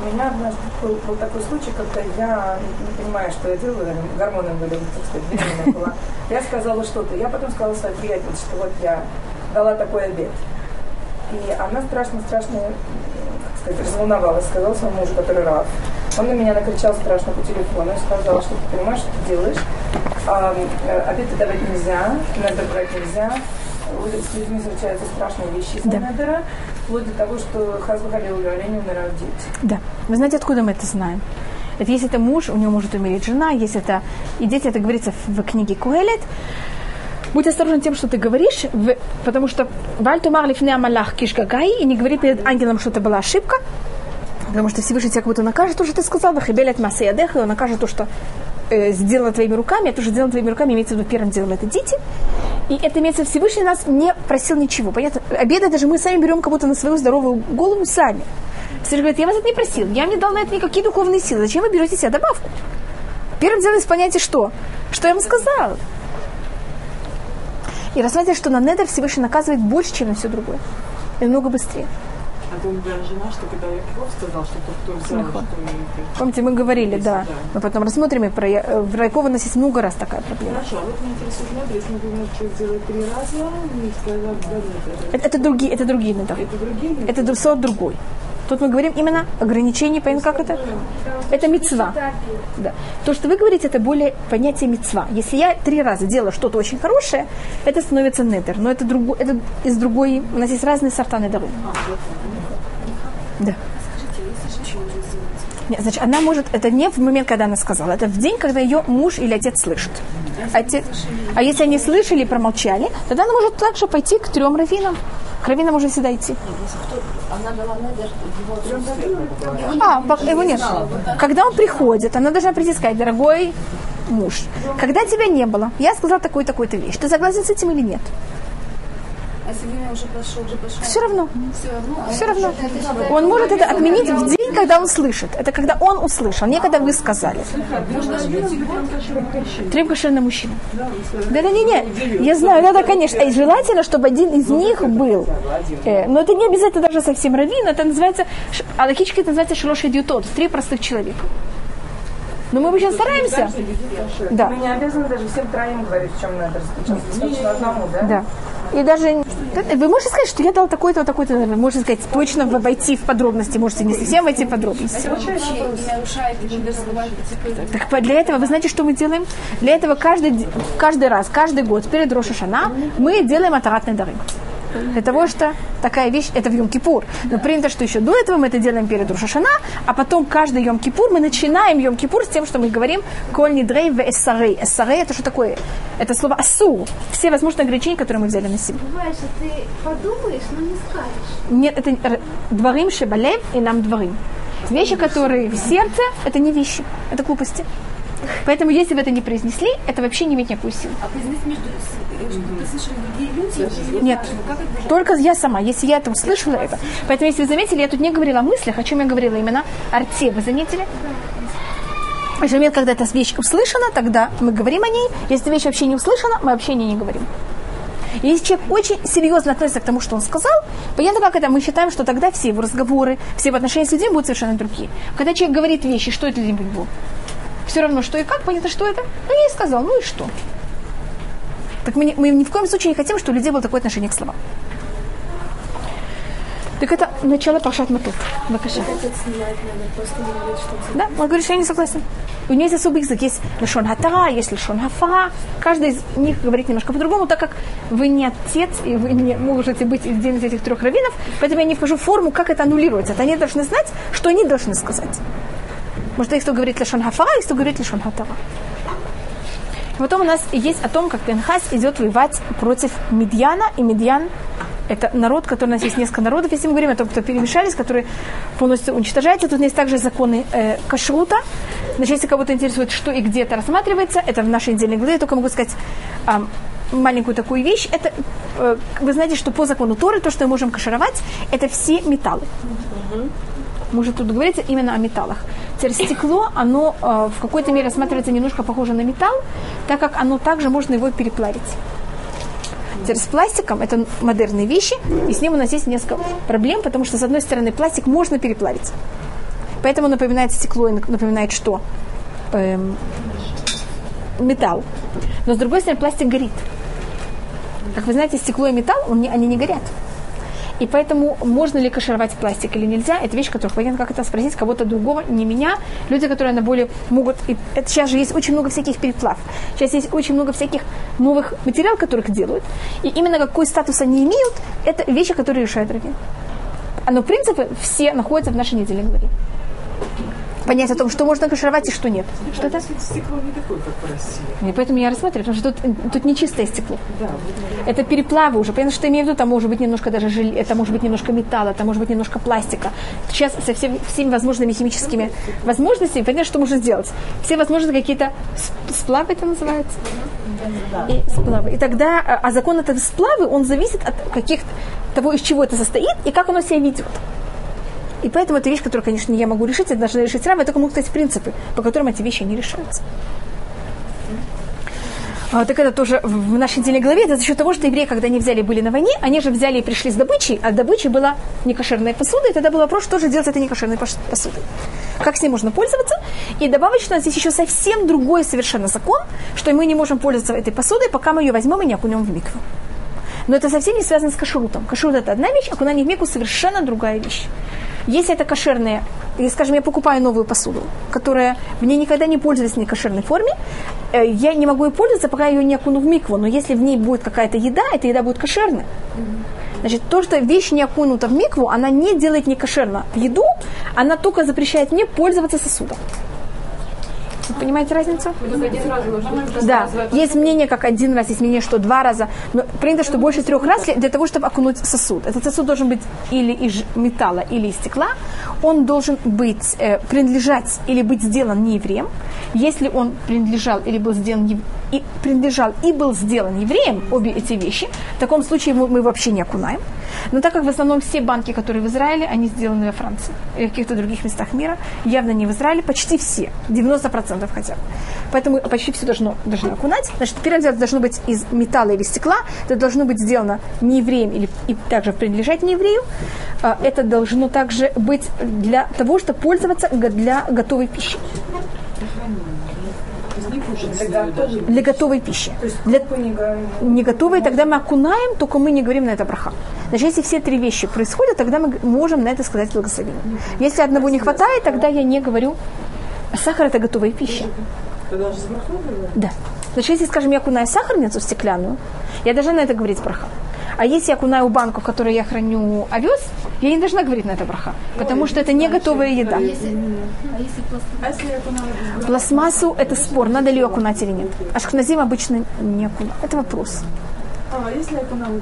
У меня однажды был, был такой случай, когда я, не понимая, что я делаю, гормоны были, так сказать, беременная была. Я сказала что-то. Я потом сказала своей приятельнице, что вот я дала такой обед. И она страшно-страшно, как сказать, разволновалась, сказала своему мужу, который раб. Он на меня накричал страшно по телефону и сказал, что ты понимаешь, что ты делаешь. А, э, обеды давать нельзя, надо брать нельзя. С людьми случаются страшные вещи Да. недера, вплоть до того, что Хазбахали удивление умирают дети. Да. Вы знаете, откуда мы это знаем? Это если это муж, у него может умереть жена, если это и дети, это говорится в, книге Куэлет. Будь осторожен тем, что ты говоришь, в- потому что Вальтумар лифне Амалах Кишгагай, и не говори перед ангелом, что это была ошибка, потому что Всевышний тебя как будто накажет то, что ты сказал, Вахибелет Масеядеха, и он накажет то, что э, сделано твоими руками, а то, что сделано твоими руками, имеется в виду первым делом это дети. И это имеется Всевышний нас не просил ничего. Понятно? Обеды даже мы сами берем как будто на свою здоровую голову сами. Всевышний говорит, я вас это не просил, я вам не дал на это никакие духовные силы. Зачем вы берете себе добавку? Первым делом исполняйте что? Что я вам сказал? И рассматривайте, что на недер Всевышний наказывает больше, чем на все другое. И намного быстрее. Жена, что когда Яков сказал, что тот, кто взял, что и- Помните, мы говорили, да. Да. Мы потом рассмотрим, и про Я- э, в Райкова у нас есть много раз такая проблема. Хорошо, а вот меня интересует надо, если, например, человек делает три раза, не сказал, да, это, Это, это другие, это другие недер. это другие? Это дру- сорт другой. Тут мы говорим именно ограничение, понятно, как это? Это мецва. Да. То, что вы говорите, это более понятие мецва. Если я три раза делаю что-то очень хорошее, это становится недер. Но это, другой, это из другой... У нас есть разные сорта недеров. Да. Нет, значит, она может, это не в момент, когда она сказала, это в день, когда ее муж или отец слышит. Отец, а если они слышали и промолчали, тогда она может также пойти к трем раввинам. К раввинам уже всегда идти. А, его нет. Когда он приходит, она должна прийти сказать, дорогой муж, когда тебя не было, я сказала такую такую-то вещь. Ты согласен с этим или нет? А если время уже прошло, уже прошло. Все равно. Все равно. а Все равно. Он может это отменить в день, когда он слышит. Это когда он услышал, не когда вы сказали. Трем кошерный мужчина. Да, да, не, не. Я знаю, да, да, конечно. И желательно, чтобы один из них был. Э, но это не обязательно даже совсем раввин. Это называется, а логически это называется шалош идиотот. Три простых человека. Но мы обычно стараемся. Да. Мы не обязаны даже всем троим говорить, в чем надо. Достаточно одному, да? Да. И даже вы можете сказать, что я дал такой-то, такой-то, можете сказать, точно войти в подробности, можете не совсем войти в подробности. Так для этого, вы знаете, что мы делаем? Для этого каждый, д- каждый раз, каждый год перед Рошашана мы делаем атаратные дары. Для того, что такая вещь, это в Йом-Кипур. Но принято, что еще до этого мы это делаем перед Рушашана, а потом каждый Йом-Кипур мы начинаем Йом-Кипур с тем, что мы говорим «Коль нидрей в эссарей». Эссарей – это что такое? Это слово «асу». Все возможные ограничения, которые мы взяли на себя. Бывает, что ты подумаешь, но не скажешь. Нет, это дворим шебалев и нам дворим. Вещи, которые в сердце, это не вещи, это глупости. Поэтому, если вы это не произнесли, это вообще не имеет никакой силы. А произнести между... слышали другие люди? Нет, только я сама, если я это услышала, это. Поэтому, если вы заметили, я тут не говорила о мыслях, о чем я говорила именно о рте. Вы заметили? В момент, когда эта вещь услышана, тогда мы говорим о ней. Если вещь вообще не услышана, мы вообще о ней не говорим. И Если человек очень серьезно относится к тому, что он сказал, понятно, как это, мы считаем, что тогда все его разговоры, все его отношения с людьми будут совершенно другие. Когда человек говорит вещи, что это для него? Все равно, что и как, понятно, что это? Ну, я и сказал, ну и что? Так мы, мы ни в коем случае не хотим, чтобы у людей было такое отношение к словам. Так это начало Пашат Матут. Бакаша. Да, он говорит, что я не согласен. У него есть особый язык. Есть лишон хатара, есть лишон хафара. Каждый из них говорит немножко по-другому, так как вы не отец, и вы не можете быть один из этих трех раввинов, поэтому я не вхожу в форму, как это аннулируется. Это они должны знать, что они должны сказать. Может, есть кто говорит лишон хафара, есть кто говорит лишон хатара. И Потом у нас есть о том, как Пенхас идет воевать против Медьяна, и Медьян это народ, который у нас есть несколько народов, если мы говорим о том, кто перемешались, которые полностью уничтожаются. Тут есть также законы э, кашрута. Значит, если кого-то интересует, что и где это рассматривается, это в нашей недельной главе, я только могу сказать ам, маленькую такую вещь. Это, э, вы знаете, что по закону Торы, то, что мы можем кашировать, это все металлы. Мы уже тут говорится именно о металлах. Теперь стекло, оно э, в какой-то мере рассматривается немножко похоже на металл, так как оно также можно его переплавить. Теперь с пластиком это модерные вещи, и с ним у нас есть несколько проблем, потому что, с одной стороны, пластик можно переплавить. Поэтому напоминает стекло и напоминает что? Эм, металл. Но с другой стороны, пластик горит. Как вы знаете, стекло и металл, они не горят. И поэтому можно ли кашировать пластик или нельзя, это вещь, которую понятно, как это спросить кого-то другого, не меня. Люди, которые на более могут... и это сейчас же есть очень много всяких переплав. Сейчас есть очень много всяких новых материалов, которых делают. И именно какой статус они имеют, это вещи, которые решают раввин. Но принципы все находятся в нашей недельной главе. Понять о том, что можно кашировать и что нет. Что это? Стекло не такое, как в России. И поэтому я рассматриваю, потому что тут, тут не чистое стекло. Да, вот Это переплавы уже. Понятно, что я имею в виду, там может быть немножко даже желе, это может быть немножко металла, это может быть немножко пластика. Сейчас со всеми, всеми возможными химическими возможностями, понятно, что можно сделать. Все возможные какие-то сп- сплавы это называется. И сплавы. И тогда, а а закон этого сплавы, он зависит от каких того, из чего это состоит и как оно себя ведет. И поэтому это вещь, которую, конечно, не я могу решить, это должны решить Рава, я только могу сказать принципы, по которым эти вещи не решаются. А, так это тоже в нашей недельной главе, это за счет того, что евреи, когда они взяли были на войне, они же взяли и пришли с добычей, а добычей была некошерная посуда, и тогда был вопрос, что же делать с этой некошерной посудой. Как с ней можно пользоваться? И добавочно здесь еще совсем другой совершенно закон, что мы не можем пользоваться этой посудой, пока мы ее возьмем и не окунем в микву. Но это совсем не связано с кашрутом. Кашрут это одна вещь, окунание в мику совершенно другая вещь. Если это кошерная, или, скажем, я покупаю новую посуду, которая в ней никогда не пользовалась в некошерной форме, э, я не могу ей пользоваться, пока я ее не окуну в микву. Но если в ней будет какая-то еда, эта еда будет кошерная. Значит, то, что вещь не окунута в микву, она не делает некошерно еду, она только запрещает мне пользоваться сосудом. Вы понимаете разницу? Да, есть мнение, как один раз, есть мнение, что два раза. Но принято, что больше трех раз для того, чтобы окунуть сосуд. Этот сосуд должен быть или из металла, или из стекла. Он должен быть, э, принадлежать или быть сделан не евреем. Если он принадлежал или был сделан и принадлежал и был сделан евреем, обе эти вещи, в таком случае мы, мы вообще не окунаем. Но так как в основном все банки, которые в Израиле, они сделаны во Франции или в каких-то других местах мира, явно не в Израиле, почти все, 90% хотя бы. Поэтому почти все должно, должно окунать. Значит, первое дело, это должно быть из металла или стекла, это должно быть сделано не евреем или и также принадлежать не еврею. А, Это должно также быть для того, чтобы пользоваться для готовой пищи. Даже. Для готовой пищи. То есть Для не готовые, тогда мы окунаем, только мы не говорим на это браха. Значит, если все три вещи происходят, тогда мы можем на это сказать благословение. Если одного не хватает, тогда я не говорю. А сахар это готовая пища. Тогда же с брахой говорят. Да. Значит, если, скажем, я окунаю сахарницу стеклянную, я должна на это говорить браха. А если я окунаю банку, в которой я храню овес, я не должна говорить на это браха, потому что это не готовая еда. А если? А если? Пластмассу – это спор, надо ли ее окунать или нет. Ашкназим обычно не окунают. Это вопрос. А, если я браха,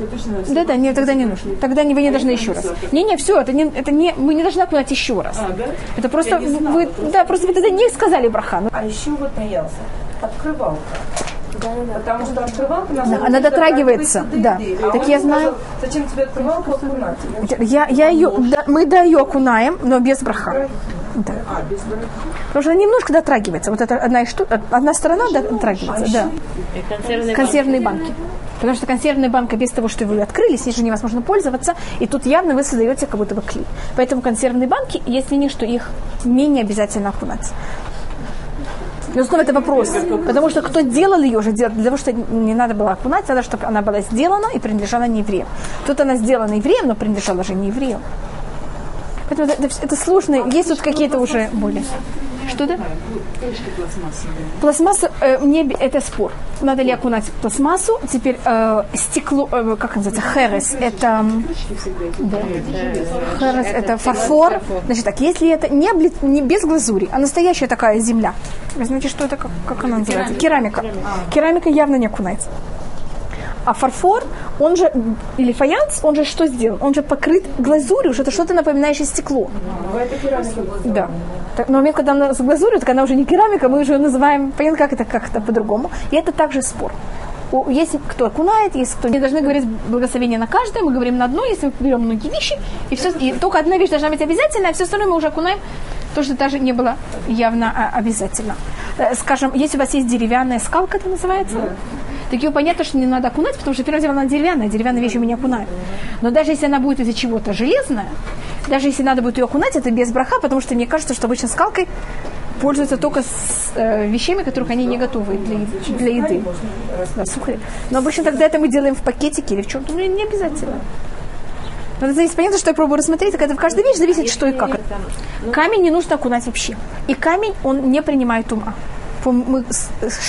я точно Да, да, нет, тогда не нужно. Тогда не- вы не должны еще раз. Не, не, все, это не, это не, мы не должны окунать еще раз. А, да? Это просто знала вы, просто. да, просто вы тогда не сказали браха. Ну, А еще вот боялся. Открывалка. Потому что открывалка на Да, самом она дотрагивается, да. еды. А Так я сказал, знаю. Зачем тебе открывалку окунать? Я, я ее, да, мы да ее окунаем, но без браха. Да. А, без браха. Потому что она немножко дотрагивается. Вот эта одна, из шту- одна сторона дотрагивается, да. Консервные банки. Потому что консервная банка без того, что вы открыли, с ней же невозможно пользоваться, и тут явно вы создаете как будто бы клей. Поэтому консервные банки, если не что, их менее обязательно окунать. Но снова это вопрос, потому что кто делал ее делал, для того, что не надо было окунать, надо, чтобы она была сделана и принадлежала не евреям. Тут она сделана евреем, но принадлежала же не евреям. Поэтому это, это, это сложно, есть тут какие-то уже более. Что да? Крышки пластмассовые. Пластмасса, э, это спор. Надо ли окунать пластмассу? Теперь э, стекло, э, как называется, херес, это... Да. Херес, это фарфор. Значит так, если это не, обли- не без глазури, а настоящая такая земля, вы знаете, что это, как, как она называется? Керамика. Керамика явно не окунается. А фарфор, он же, или фаянс, он же что сделан? Он же покрыт глазурью, что это что-то напоминающее стекло. Да. Так, но момент, когда она с глазурью, так она уже не керамика, мы уже ее называем, понятно, как это как-то по-другому. И это также спор. Если кто окунает, если кто не должны говорить благословение на каждое, мы говорим на одно, если мы берем многие вещи, и, все, и только одна вещь должна быть обязательная, а все остальное мы уже окунаем, то, что даже не было явно а, обязательно. Э, Скажем, если у вас есть деревянная скалка, это называется, так ее понятно, что не надо окунать, потому что первое дело, она деревянная, деревянные вещи мы не окунаем. Но даже если она будет из-за чего-то железная, даже если надо будет ее окунать, это без браха, потому что мне кажется, что обычно скалкой пользуются только с э, вещами, которых они не готовы для, для еды. Да. Но обычно тогда это мы делаем в пакетике или в чем-то, ну, не обязательно. Надо зависеть, понятно, что я пробую рассмотреть, это в каждой вещи зависит, что и как. Камень не нужно окунать вообще. И камень, он не принимает ума. Мы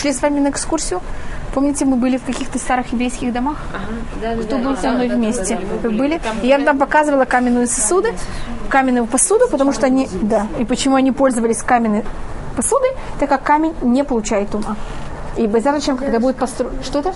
шли с вами на экскурсию. Помните, мы были в каких-то старых еврейских домах? Кто был со мной вместе? Вы были? И я там показывала каменные сосуды, каменную посуду, потому что они, да, и почему они пользовались каменной посудой, так как камень не получает ума. И зачем, когда будет построен... Что-то?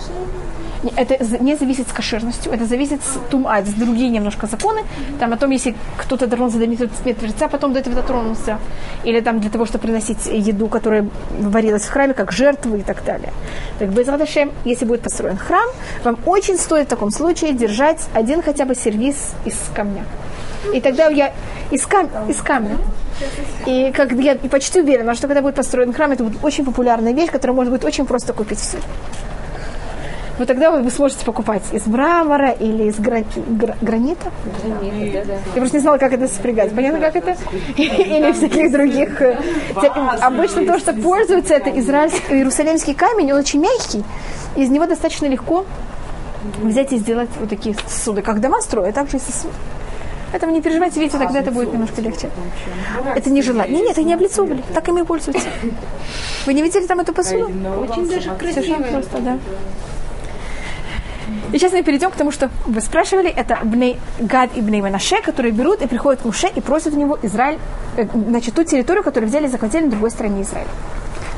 Это не зависит с кошерностью, это зависит с тума, это с другие немножко законы. Там о том, если кто-то дотронулся до мертвеца, потом до этого дотронулся. Или там для того, чтобы приносить еду, которая варилась в храме, как жертвы и так далее. Так без Радашем, если будет построен храм, вам очень стоит в таком случае держать один хотя бы сервис из камня. И тогда я из, кам... из камня. И как я почти уверена, что когда будет построен храм, это будет очень популярная вещь, которую можно будет очень просто купить в. Но тогда вы сможете покупать из мрамора или из гра- гра- гранита. Я просто не знала, как это спрягать. Понятно, как это? Или всяких других. э, Обычно то, что пользуется, это израильский, иерусалимский камень, он очень мягкий. Из него достаточно легко взять и сделать вот такие сосуды. Как дома строят, так же и сосуды. Поэтому не переживайте, видите, тогда это будет немножко легче. Это не желание. Нет, это не облицовывали. Так ими и пользуются. Вы не видели там эту посуду? Очень даже Совершенно красиво. просто, да. И сейчас мы перейдем к тому, что вы спрашивали. Это Бней Гад и Бней Менаше, которые берут и приходят к Муше и просят у него Израиль, э, значит, ту территорию, которую взяли и захватили на другой стороне Израиля.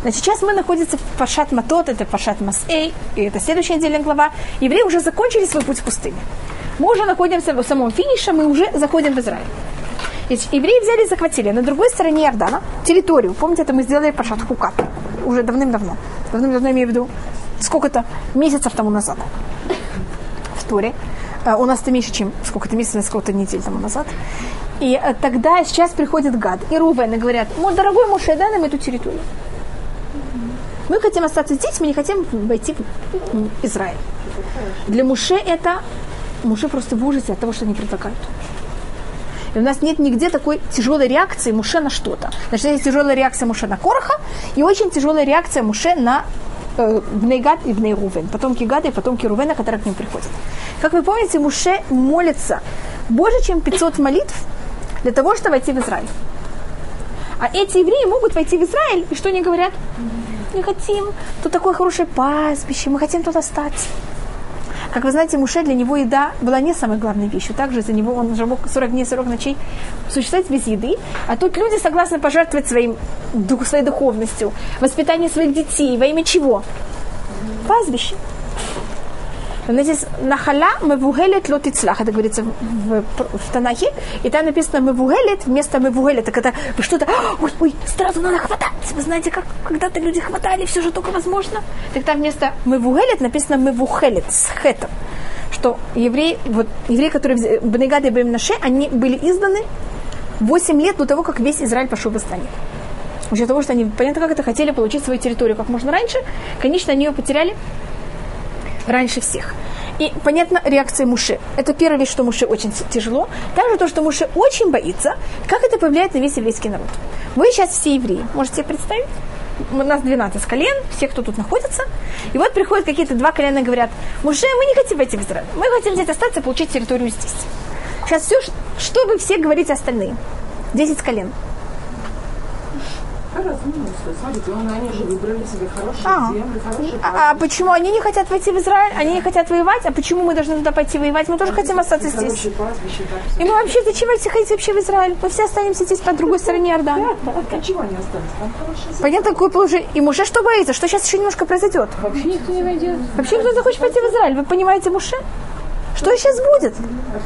Значит, сейчас мы находимся в Пашат Матот, это Пашат Масэй, и это следующая недельная глава. Евреи уже закончили свой путь в пустыне. Мы уже находимся в самом финише, мы уже заходим в Израиль. Значит, евреи взяли и захватили на другой стороне Иордана территорию. Помните, это мы сделали Пашат Хукат. Уже давным-давно. Давным-давно имею в виду сколько-то месяцев тому назад Торе. Э, У нас это меньше, чем сколько-то месяцев, сколько-то недель тому назад. И э, тогда сейчас приходит Гад и Рувен и говорят, мой дорогой Муше, дай нам эту территорию. Мы хотим остаться здесь, мы не хотим войти в Израиль. Для Муше это... Муше просто в ужасе от того, что они предлагают. И у нас нет нигде такой тяжелой реакции Муше на что-то. Значит, есть тяжелая реакция Муше на Короха и очень тяжелая реакция Муше на э, и Бнейрувен, потомки Гада и потомки Рувена, которые к ним приходят. Как вы помните, Муше молится больше, чем 500 молитв для того, чтобы войти в Израиль. А эти евреи могут войти в Израиль, и что они говорят? Не хотим, тут такое хорошее пастбище, мы хотим тут остаться. Как вы знаете, Муше для него еда была не самой главной вещью. Также за него он уже мог 40 дней, 40 ночей существовать без еды. А тут люди согласны пожертвовать своим, своей духовностью, воспитание своих детей. Во имя чего? Пастбище. Знаете, нахаля мевугелет лотицлах. Это говорится в, в, в Танахе. И там написано мевугелет вместо мевугелет. Так это что-то, ой, ой, сразу надо хватать. Вы знаете, как когда-то люди хватали, все же только возможно. Так там вместо мевугелет написано мевухелет с хетом. Что евреи, вот евреи, которые в Бенегаде и Бемнаше, они были изданы 8 лет до того, как весь Израиль пошел в стране. Из-за того, что они, понятно, как это хотели получить свою территорию как можно раньше, конечно, они ее потеряли раньше всех. И понятно реакция Муши. Это первая вещь, что Муше очень тяжело. Также то, что Муше очень боится, как это повлияет на весь еврейский народ. Вы сейчас все евреи. Можете себе представить? У нас 12 колен, все, кто тут находится. И вот приходят какие-то два колена и говорят, Муше, мы не хотим войти в Израиль. Мы хотим здесь остаться получить территорию здесь. Сейчас все, что вы все говорите остальные. 10 колен. Смотрите, он, они же выбрали себе хорошие А. земли, хорошие А, а почему они не хотят войти в Израиль? Они не хотят воевать? А почему мы должны туда пойти воевать? Мы тоже хотим остаться здесь. так И мы вообще зачем идти ходить вообще в Израиль? Мы все останемся здесь по другой стороне Иордана. А чего они остались? Там хорошие земли. Понятно, какое положение. И Муше что боится? Что сейчас еще немножко произойдет? Вообще никто не войдет. Вообще никто не захочет пойти в Израиль. Вы понимаете, Муше? Что сейчас будет?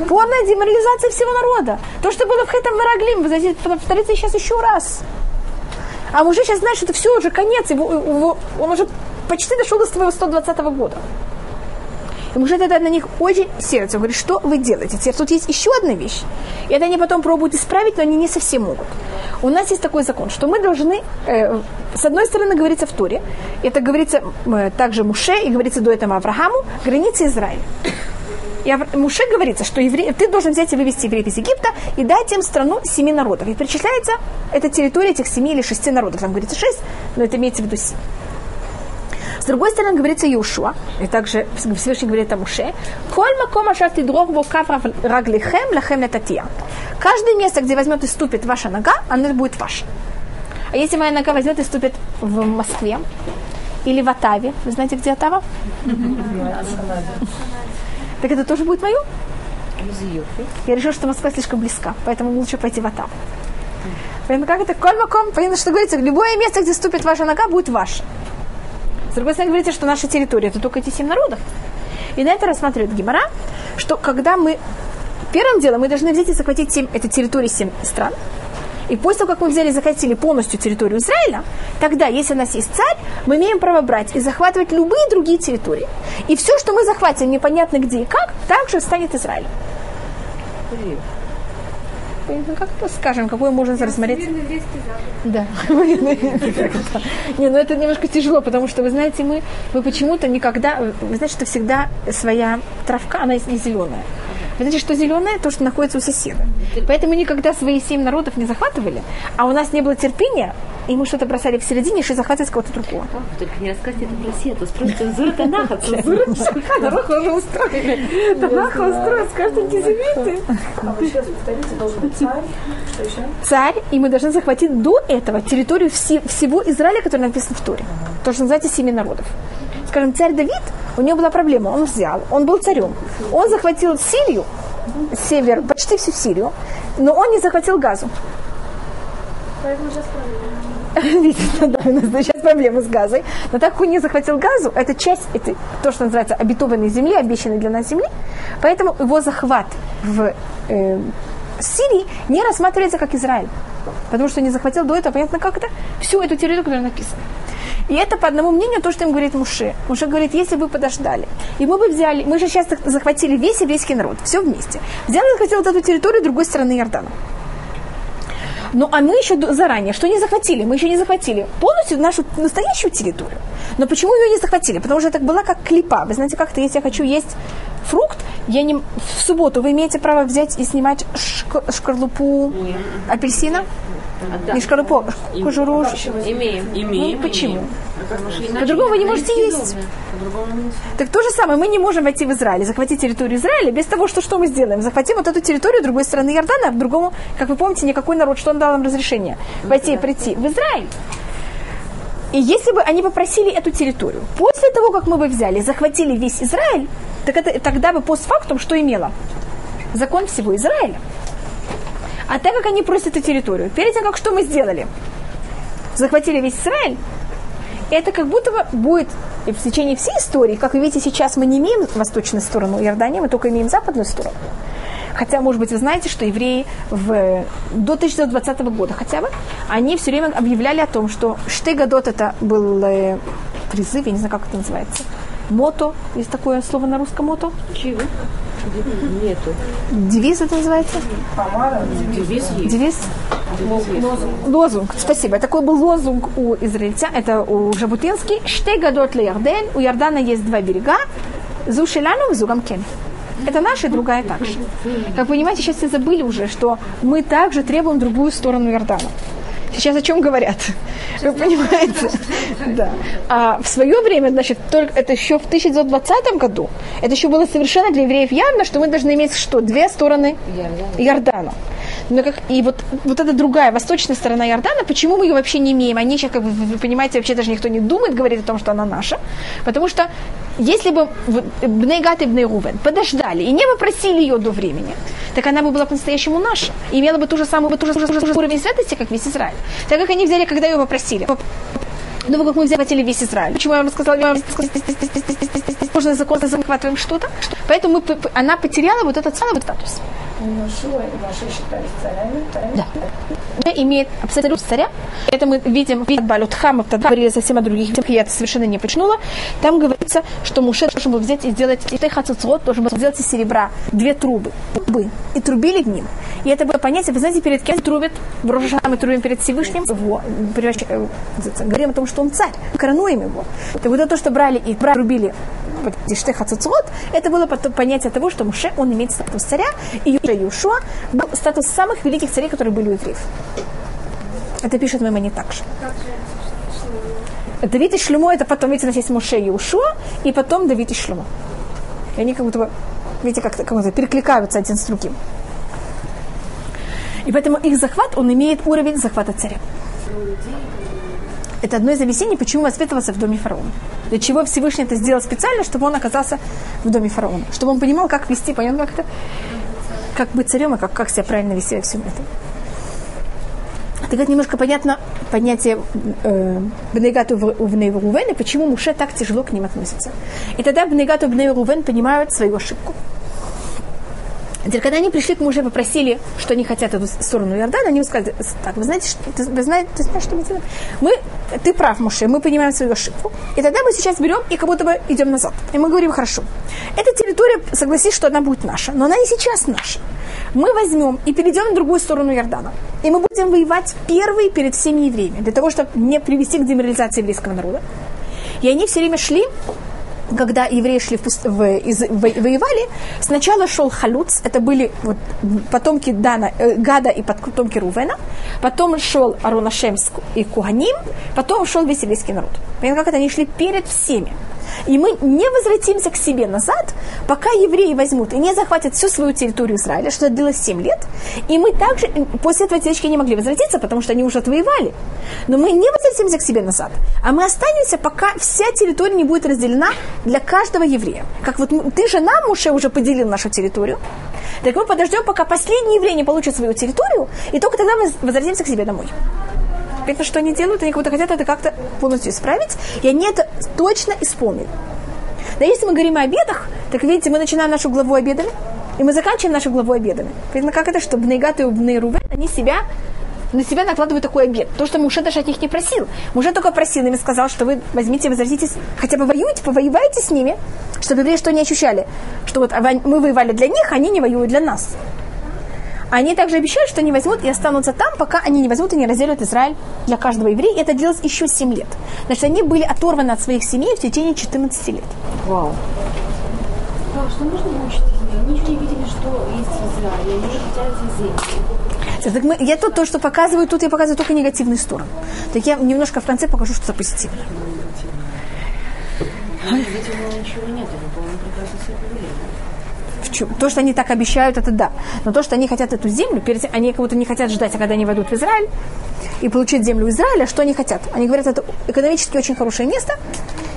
Полная деморализация всего народа. То, что было в Хэтам Мараглим, вы повторится сейчас еще раз. А мужик сейчас знает, что это все уже конец. Его, его- он уже почти дошел до своего 120 года. И мужик тогда на них очень сердится. Он говорит, что вы делаете? Теперь тут есть еще одна вещь. И это они потом пробуют исправить, но они не совсем могут. У нас есть такой закон, что мы должны, э, с одной стороны, говорится в Торе, это говорится э, также Муше, и говорится до этого Аврааму, границы Израиля. И Муше говорится, что евре... ты должен взять и вывести евреев из Египта и дать им страну семи народов. И перечисляется эта территория этих семи или шести народов. Там говорится шесть, но это имеется в виду семь. С другой стороны, говорится Иошуа, и также Всевышний говорит о Муше, «Коль маком ашар тидрох бо кав раглихем лахем летатия». Каждое место, где возьмет и ступит ваша нога, оно будет ваше. А если моя нога возьмет и ступит в Москве или в Атаве, вы знаете, где Атава? Так это тоже будет мое? Я решила, что Москва слишком близка, поэтому лучше пойти в Атаву. Поэтому как это? Коль маком, понятно, что говорится, любое место, где ступит ваша нога, будет ваше. С другой стороны, говорится, что наша территория это только эти семь народов. И на это рассматривает Гимара, что когда мы первым делом мы должны взять и захватить семь, это территории семь стран. И после того, как мы взяли и захватили полностью территорию Израиля, тогда, если у нас есть царь, мы имеем право брать и захватывать любые другие территории. И все, что мы захватим непонятно где и как, также станет Израилем. Ну, Как это скажем, какое можно рассмотреть? Еврейский запад. Да. Не, ну это немножко тяжело, потому что, вы знаете, мы, мы почему-то никогда, вы знаете, что всегда своя травка, она не зеленая. Знаете, что зеленое? То, что находится у соседа. Поэтому никогда свои семь народов не захватывали, а у нас не было терпения, и мы что-то бросали в середине, и захватывать кого-то другого. Только не рассказывайте это про Сету, спросите цензуру Танаха. Танаха уже устроили. Танаха устроил, скажут антисемиты. А вы сейчас повторите, должен быть царь. Что еще? царь, и мы должны захватить до этого территорию все- всего Израиля, который написан в Торе. То, что называется семи народов. Скажем, царь Давид, у него была проблема, он взял, он был царем. Он захватил Сирию, север, почти всю Сирию, но он не захватил Газу. Поэтому сейчас проблема. Видите, да, у нас сейчас проблемы с газой. Но так как он не захватил газу, это часть, это то, что называется обетованной земли, обещанной для нас земли, поэтому его захват в э, Сирии не рассматривается как Израиль. Потому что не захватил до этого, понятно, как это, всю эту территорию, которая написана. И это по одному мнению то, что им говорит Муше. Муше говорит, если бы подождали, и мы бы взяли, мы же сейчас захватили весь еврейский народ, все вместе. Взяли и захватили вот эту территорию другой стороны Иордана. Ну, а мы еще заранее, что не захватили? Мы еще не захватили полностью нашу настоящую территорию. Но почему ее не захватили? Потому что это была как клипа. Вы знаете, как-то, если я хочу есть фрукт, я не... в субботу вы имеете право взять и снимать шк- шкарлупу апельсина? Не шкарлупу, а кожуру. Имеем. Ну, почему? По-другому вы не можете есть. Так то же самое, мы не можем войти в Израиль, захватить территорию Израиля без того, что что мы сделаем? Захватим вот эту территорию другой стороны Иордана, а другому, как вы помните, никакой народ, что он дал им разрешение? Войти и прийти в Израиль. И если бы они попросили эту территорию, после того, как мы бы взяли, захватили весь Израиль, Так это тогда бы постфактум что имело? Закон всего Израиля. А так как они просят эту территорию, перед тем, как что мы сделали? Захватили весь Израиль, это как будто бы будет и в течение всей истории, как вы видите, сейчас мы не имеем восточную сторону Иордании, мы только имеем западную сторону. Хотя, может быть, вы знаете, что евреи в, до 1920 года хотя бы, они все время объявляли о том, что Штегадот это был э, призыв, я не знаю, как это называется, мото, есть такое слово на русском мото? Чего? Нету. Девиз это называется? Девиз есть. Девиз? Лозунг. Спасибо. Такой был лозунг у израильтян, это у Жабутинский. Штегадот ле Ярден. У Ярдана есть два берега. Зушеляну в Зугамкен. Это наша другая также. Как вы понимаете, сейчас все забыли уже, что мы также требуем другую сторону Иордана. Сейчас о чем говорят? Вы понимаете? Да. А в свое время, значит, только это еще в 1920 году, это еще было совершенно для евреев явно, что мы должны иметь что? Две стороны Иордана. Но как, и вот, вот эта другая, восточная сторона Иордана, почему мы ее вообще не имеем? Они сейчас, как вы, вы понимаете, вообще даже никто не думает говорить о том, что она наша. Потому что если бы Бнейгат и Бнейрувен подождали и не попросили ее до времени, так она бы была по-настоящему наша. И имела бы ту же самую, ту же, ту же, ту же уровень святости, как весь Израиль. Так как они взяли, когда ее попросили. Ну, как мы взяли весь Израиль. Почему я вам сказала, я вам можно закон захватываем что-то? Поэтому мы, она потеряла вот этот самый статус. Считались царями, Да. Она имеет абсолютно царя. Это мы видим в Балют Хамов, тогда говорили совсем о других я это совершенно не почнула. Там говорится, что Муше должен был взять и сделать и Техацуцрот должен был сделать из серебра две трубы, трубы и трубили в ним. И это было понятие, вы знаете, перед кем трубят, в Рожа мы трубим перед Всевышним, превращ- э, говорим о том, что он царь, коронуем его. Так вот это то, что брали и брали, трубили Диштеха Цуцрот, это было понятие того, что Муше, он имеет статус царя, и Юшуа был статус самых великих царей, которые были у евреев. Это пишет Маймони также. Давид и Шлюмо, это потом, видите, у нас есть Муше и Ушуа, и потом Давид и Шлюмо. И они как будто бы, видите, как, как будто перекликаются один с другим. И поэтому их захват, он имеет уровень захвата царя. Это одно из объяснений, почему воспитывался в доме фараона. Для чего Всевышний это сделал специально, чтобы он оказался в доме фараона. Чтобы он понимал, как вести, понял, как это, как быть царем и как, как себя правильно вести во всем этом. Так это немножко понятно понятие э, в Рувен и почему Муше так тяжело к ним относится. И тогда Бнегату Рувен понимают свою ошибку. Теперь, когда они пришли к мужу и попросили, что они хотят эту сторону Иордана, они ему сказали, так, вы знаете, что, вы знаете, ты знаешь, что мы делаем? Мы, ты прав, Муше, мы понимаем свою ошибку. И тогда мы сейчас берем и как будто бы идем назад. И мы говорим, хорошо, эта территория, согласись, что она будет наша, но она не сейчас наша. Мы возьмем и перейдем на другую сторону Иордана. И мы будем воевать первые перед всеми евреями, для того, чтобы не привести к деморализации еврейского народа. И они все время шли когда евреи шли в, пуст... в... Из... воевали, сначала шел Халуц, это были вот, потомки Дана, э, Гада и потомки Рувена, потом шел Арунашемск и Куганим, потом шел весь еврейский народ. Понимаете, как это они шли перед всеми. И мы не возвратимся к себе назад, пока евреи возьмут и не захватят всю свою территорию Израиля, что длилось 7 лет. И мы также после этого отечки не могли возвратиться, потому что они уже отвоевали. Но мы не возвратимся к себе назад, а мы останемся, пока вся территория не будет разделена для каждого еврея. Как вот ты же нам, Муше, уже поделил нашу территорию, так мы подождем, пока последний еврей не получит свою территорию, и только тогда мы возвратимся к себе домой. Это что они делают, они как будто хотят это как-то полностью исправить, и они это точно исполнили. Да если мы говорим о обедах, так видите, мы начинаем нашу главу обедами, и мы заканчиваем нашу главу обедами. Видно, как это, что Бнейгат и Бнейрувен, они себя на себя накладывают такой обед. То, что Муше даже от них не просил. Муше только просил им сказал, что вы возьмите, возвратитесь, хотя бы воюйте, повоевайте с ними, чтобы евреи что не ощущали, что вот мы воевали для них, они не воюют для нас. Они также обещают, что они возьмут и останутся там, пока они не возьмут и не разделят Израиль для каждого еврея. И это делалось еще 7 лет. Значит, они были оторваны от своих семей в течение 14 лет. Вау. Да, что нужно научить Они еще не видели, что есть в Израиле. Они уже хотят землю. Так мы, я тут то, что показываю, тут я показываю только негативную сторону. Так я немножко в конце покажу что-то позитивное. Видимо, ничего нет, они, по-моему, прекрасно себя повели. В чем? То, что они так обещают, это да. Но то, что они хотят эту землю, перед они как будто не хотят ждать, а когда они войдут в Израиль и получить землю Израиля, что они хотят? Они говорят, это экономически очень хорошее место,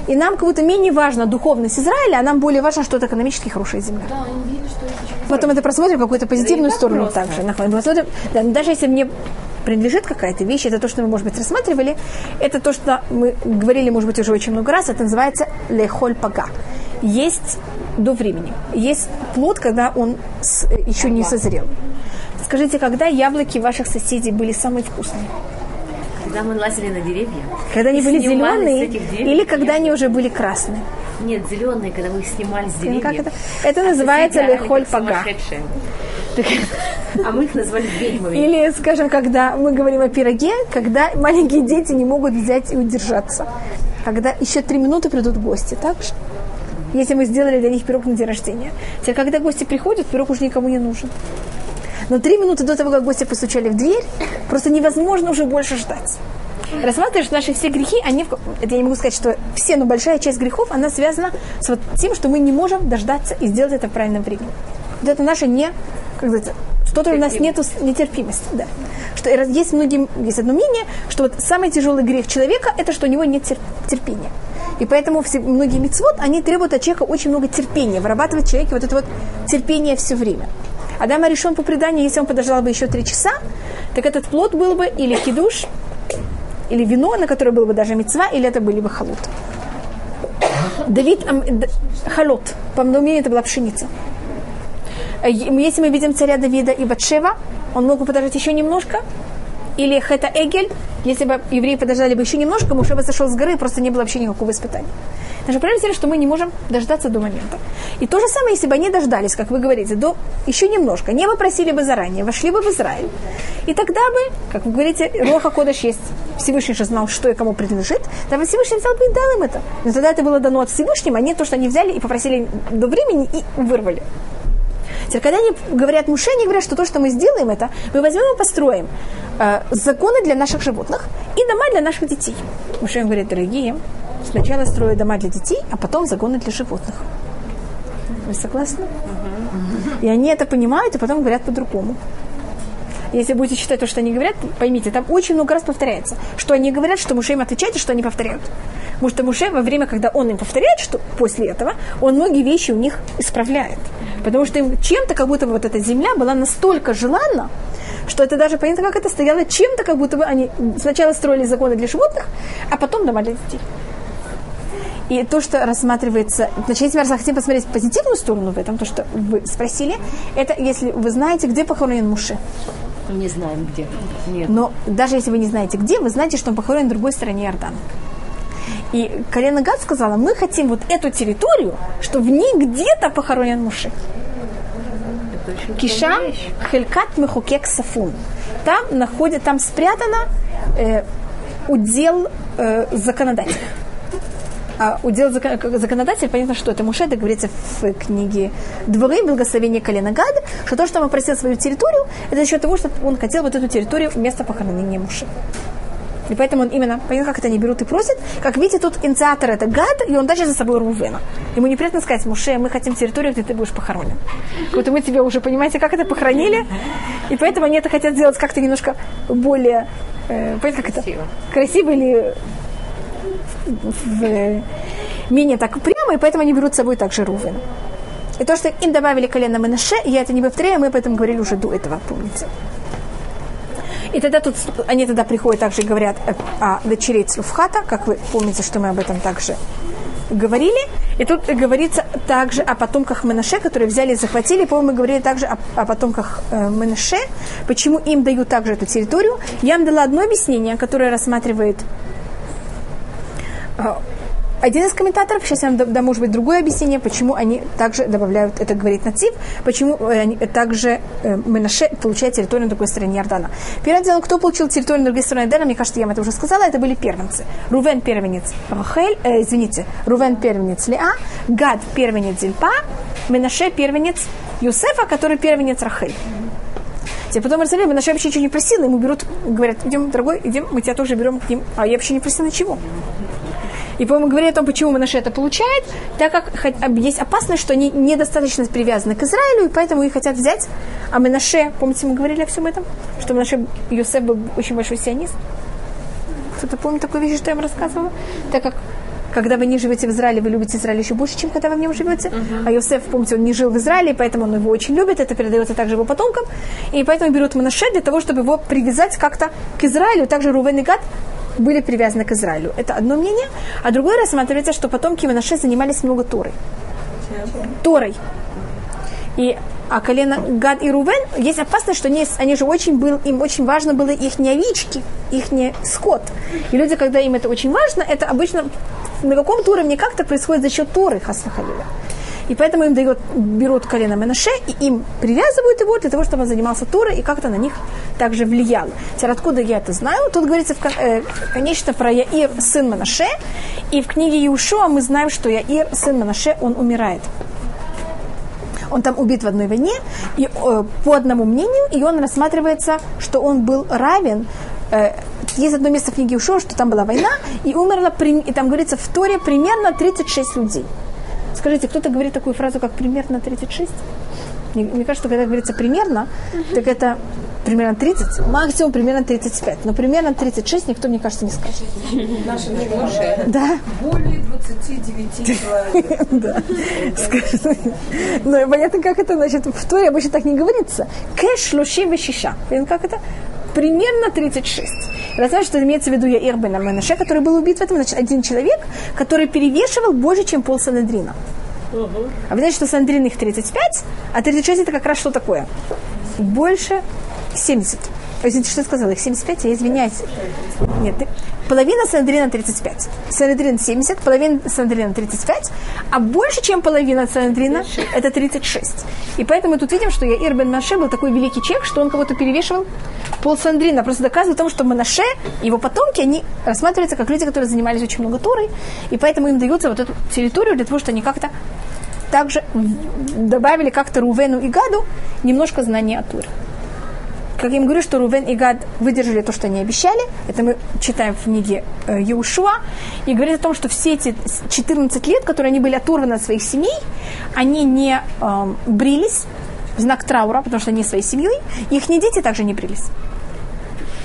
И нам как будто менее важна духовность Израиля, а нам более важно, что это экономически хорошая земля. Да, они видели, что это Потом это просмотрим какую-то позитивную так сторону просто. также. Посмотрим, да, даже если мне принадлежит какая-то вещь, это то, что мы, может быть, рассматривали, это то, что мы говорили, может быть, уже очень много раз, это называется лехоль пага. Есть до времени. Есть плод, когда он с- еще не созрел. Скажите, когда яблоки ваших соседей были самые вкусные? Когда мы лазили на деревья. Когда они были зеленые или когда они уже были красные? Нет, зеленые, когда мы их снимали с деревьев. как это? Это А называется лехоль пага. А мы их назвали ведьмами. Или, скажем, когда мы говорим о пироге, когда маленькие дети не могут взять и удержаться. Когда еще три минуты придут гости, так же? Если мы сделали для них пирог на день рождения. Теперь, когда гости приходят, пирог уже никому не нужен. Но три минуты до того, как гости постучали в дверь, просто невозможно уже больше ждать. Рассматриваешь наши все грехи, они, это я не могу сказать, что все, но большая часть грехов, она связана с вот тем, что мы не можем дождаться и сделать это в правильном времени. Вот это наше не, как сказать, что-то у нас нету нетерпимости, да. Что есть многие, есть одно мнение, что вот самый тяжелый грех человека, это что у него нет тер- терпения. И поэтому все, многие мецвод, они требуют от человека очень много терпения, вырабатывать в человеке вот это вот терпение все время. Адам решен по преданию, если он подождал бы еще три часа, так этот плод был бы или кидуш, или вино, на которое было бы даже мецва, или это были бы халут. Давид, ам, д- халот, по мнению, это была пшеница. Э, Если мы видим царя Давида и Батшева, он мог бы подождать еще немножко, или Хета Эгель, если бы евреи подождали бы еще немножко, Муше бы сошел с горы, просто не было вообще никакого испытания. Наша проблема в том, что мы не можем дождаться до момента. И то же самое, если бы они дождались, как вы говорите, до еще немножко, не попросили бы заранее, вошли бы в Израиль. И тогда бы, как вы говорите, Роха Кодыш есть, Всевышний же знал, что и кому принадлежит, тогда Всевышний взял бы и дал им это. Но тогда это было дано от Всевышнего, а не то, что они взяли и попросили до времени и вырвали. Теперь, когда они говорят Муше, они говорят, что то, что мы сделаем это, мы возьмем и построим э, законы для наших животных и дома для наших детей. Муше им говорит, дорогие, сначала строю дома для детей, а потом законы для животных. Вы согласны? И они это понимают, и потом говорят по-другому. Если будете читать то, что они говорят, поймите, там очень много раз повторяется. Что они говорят, что Муше им отвечает, и что они повторяют. Потому что Муше во время, когда он им повторяет, что после этого, он многие вещи у них исправляет. Потому что им чем-то, как будто бы вот эта земля была настолько желанна, что это даже понятно, как это стояло, чем-то, как будто бы они сначала строили законы для животных, а потом дома для детей. И то, что рассматривается... Значит, если мы хотим посмотреть позитивную сторону в этом, то, что вы спросили, это если вы знаете, где похоронен Муше. Не знаем где. Нет. Но даже если вы не знаете где, вы знаете, что он похоронен на другой стороне Иордана. И колено Гад сказала, мы хотим вот эту территорию, что в ней где-то похоронен Муше. Кишам Хелькат Мехукек Сафун. Там находит, там спрятано э, удел э, законодателя. А удел законодатель, понятно, что это Муше, это говорится в книге Дворы, благословение колена Гада, что то, что он попросил свою территорию, это за счет того, что он хотел вот эту территорию вместо похоронения Муше. И поэтому он именно, понятно, как это они берут и просят. Как видите, тут инициатор это Гад, и он даже за собой Рувена. Ему неприятно сказать, Муше, мы хотим территорию, где ты будешь похоронен. Вот мы тебе уже, понимаете, как это похоронили, и поэтому они это хотят сделать как-то немножко более, э, понятно, как это? Красиво или в, в- менее так прямо, и поэтому они берут с собой также Рувен. И то, что им добавили колено Менаше, я это не повторяю, мы об этом говорили уже до этого, помните. И тогда тут они тогда приходят также и говорят о дочерей Цлуфхата, как вы помните, что мы об этом также говорили. И тут говорится также о потомках Менаше, которые взяли и захватили. По-моему, мы говорили также о, о потомках э, Менаше, почему им дают также эту территорию. Я вам дала одно объяснение, которое рассматривает один из комментаторов, сейчас я вам дам, может быть, другое объяснение, почему они также добавляют, это говорит Нацив, почему э, они также э, Менаше получает территорию на другой стороне Иордана. Первым делом, кто получил территорию на другой стороне Иордана, мне кажется, я вам это уже сказала, это были первенцы. Рувен первенец Рахель, э, извините, Рувен первенец Леа, Гад первенец Зильпа, Менаше первенец Юсефа, который первенец Рахель. Теперь потом Иерусалим, Менаше вообще ничего не просил, ему берут, говорят, идем, дорогой, идем, мы тебя тоже берем к ним. А я вообще не просила ничего. И, по-моему, говорили о том, почему Манаше это получает, так как есть опасность, что они недостаточно привязаны к Израилю, и поэтому их хотят взять. А Манаше, помните, мы говорили о всем этом? Что Манаше Йосеф был очень большой сионист? Кто-то помнит такую вещь, что я вам рассказывала? Так как когда вы не живете в Израиле, вы любите Израиль еще больше, чем когда вы в нем живете. А Йосеф, помните, он не жил в Израиле, поэтому он его очень любит, это передается также его потомкам. И поэтому берут Манаше для того, чтобы его привязать как-то к Израилю. Также Рувен и Гад были привязаны к Израилю. Это одно мнение. А другое рассматривается, что потомки Манаше занимались много Торой. Торой. И а колено Гад и Рувен, есть опасность, что они, они же очень был, им очень важно было их не овечки, их не скот. И люди, когда им это очень важно, это обычно на каком-то уровне как-то происходит за счет Торы Хасвахалиля. И поэтому им дают, берут колено Менаше и им привязывают его для того, чтобы он занимался Торой и как-то на них также влиял. Теперь откуда я это знаю? Тут говорится, в, э, конечно, про Яир, сын Манаше. И в книге Иушуа мы знаем, что Яир, сын Манаше, он умирает. Он там убит в одной войне, и э, по одному мнению, и он рассматривается, что он был равен э, есть одно место в книге Ушо, что там была война, и умерло, и там говорится в Торе примерно 36 людей. Скажите, кто-то говорит такую фразу, как примерно 36? Мне, мне кажется, когда говорится примерно, так это примерно 30, максимум примерно 35. Но примерно 36 никто, мне кажется, не скажет. Наши Моше. Да. Более 29 человек. Да. Скажи. Ну, понятно, как это, значит, в Торе обычно так не говорится. Кэш луши. Понятно, как это? Примерно 36. Раз знаешь, что имеется в виду Яир бен Менаше, который был убит в этом, значит, один человек, который перевешивал больше, чем пол Санедрина. А вы знаете, что Санедрин их 35, а 36 это как раз что такое? Больше 70. Ой, Извините, что я сказала? Их 75, я извиняюсь. Нет, половина Санедрина 35. Санедрин 70, половина Санедрина 35, а больше, чем половина Санедрина, это 36. И поэтому мы тут видим, что Яир бен Маше был такой великий человек, что он кого-то перевешивал пол Санедрина. Просто доказывает том, что Манаше его потомки, они рассматриваются как люди, которые занимались очень много Торой, и поэтому им дается вот эту территорию для того, чтобы они как-то также добавили как-то Рувену и Гаду немножко знания о Туре. Как я им говорю, что Рувен и Гад выдержали то, что они обещали. Это мы читаем в книге э. И говорит о том, что все эти 14 лет, которые они были оторваны от своих семей, они не эм, брились в знак траура, потому что они своей семьей. Их дети также не брились.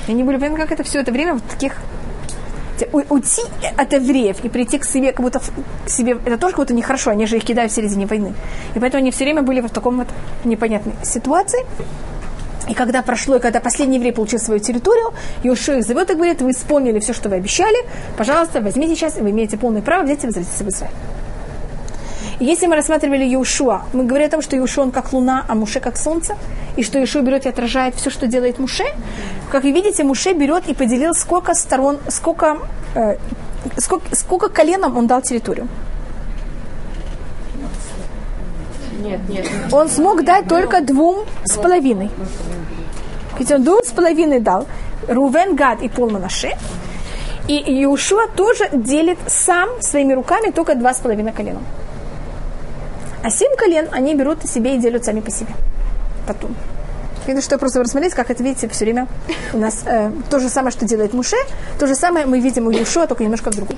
Они были, понятно, как это все это время в таких уйти от евреев и прийти к себе, как будто к себе, это тоже как будто нехорошо, они же их кидают в середине войны. И поэтому они все время были в таком вот непонятной ситуации. И когда прошло, и когда последний еврей получил свою территорию, Иошуа их зовет и говорит, вы исполнили все, что вы обещали, пожалуйста, возьмите сейчас, вы имеете полное право взять и возвратиться в Израиль. И если мы рассматривали Иушуа, мы говорили о том, что Иушуа он как луна, а Муше как солнце, и что Иушуа берет и отражает все, что делает Муше. Как вы видите, Муше берет и поделил, сколько сторон, сколько, э, сколько, сколько коленам он дал территорию. Нет, нет. Он смог дать только двум с половиной. Ведь он двум с половиной дал. Рувен, Гад и Пол Манаше. И Иушуа тоже делит сам своими руками только два с половиной колена. А семь колен они берут себе и делят сами по себе. Потом. Видно, что просто рассмотреть, как это, видите, все время у нас э, то же самое, что делает Муше, то же самое мы видим у Иешуа, только немножко в другом.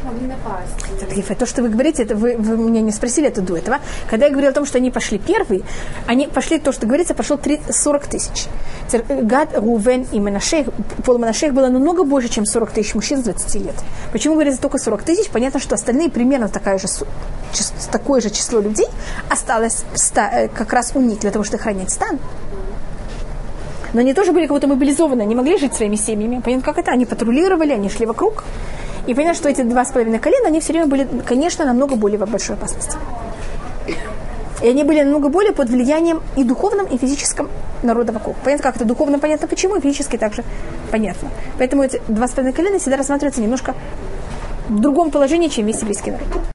То, что вы говорите, это вы, вы меня не спросили это до этого. Когда я говорила о том, что они пошли первые, они пошли, то, что говорится, пошло 3, 40 тысяч. Гад, Рувен и Менашех, пол Менашех было намного больше, чем 40 тысяч мужчин с 20 лет. Почему говорится только 40 тысяч? Понятно, что остальные примерно такая же, такое же число людей осталось ста- э, как раз у них для того, чтобы охранять стан. Но они тоже были как будто мобилизованы, они могли жить своими семьями. Понятно, как это? Они патрулировали, они шли вокруг. И понятно, что эти два с половиной колена, они все время были, конечно, намного более в большой опасности. И они были намного более под влиянием и духовным, и физическим народа вокруг. Понятно, как это духовно понятно почему, и физически также понятно. Поэтому эти два с половиной колена всегда рассматриваются немножко в другом положении, чем весь еврейский народ.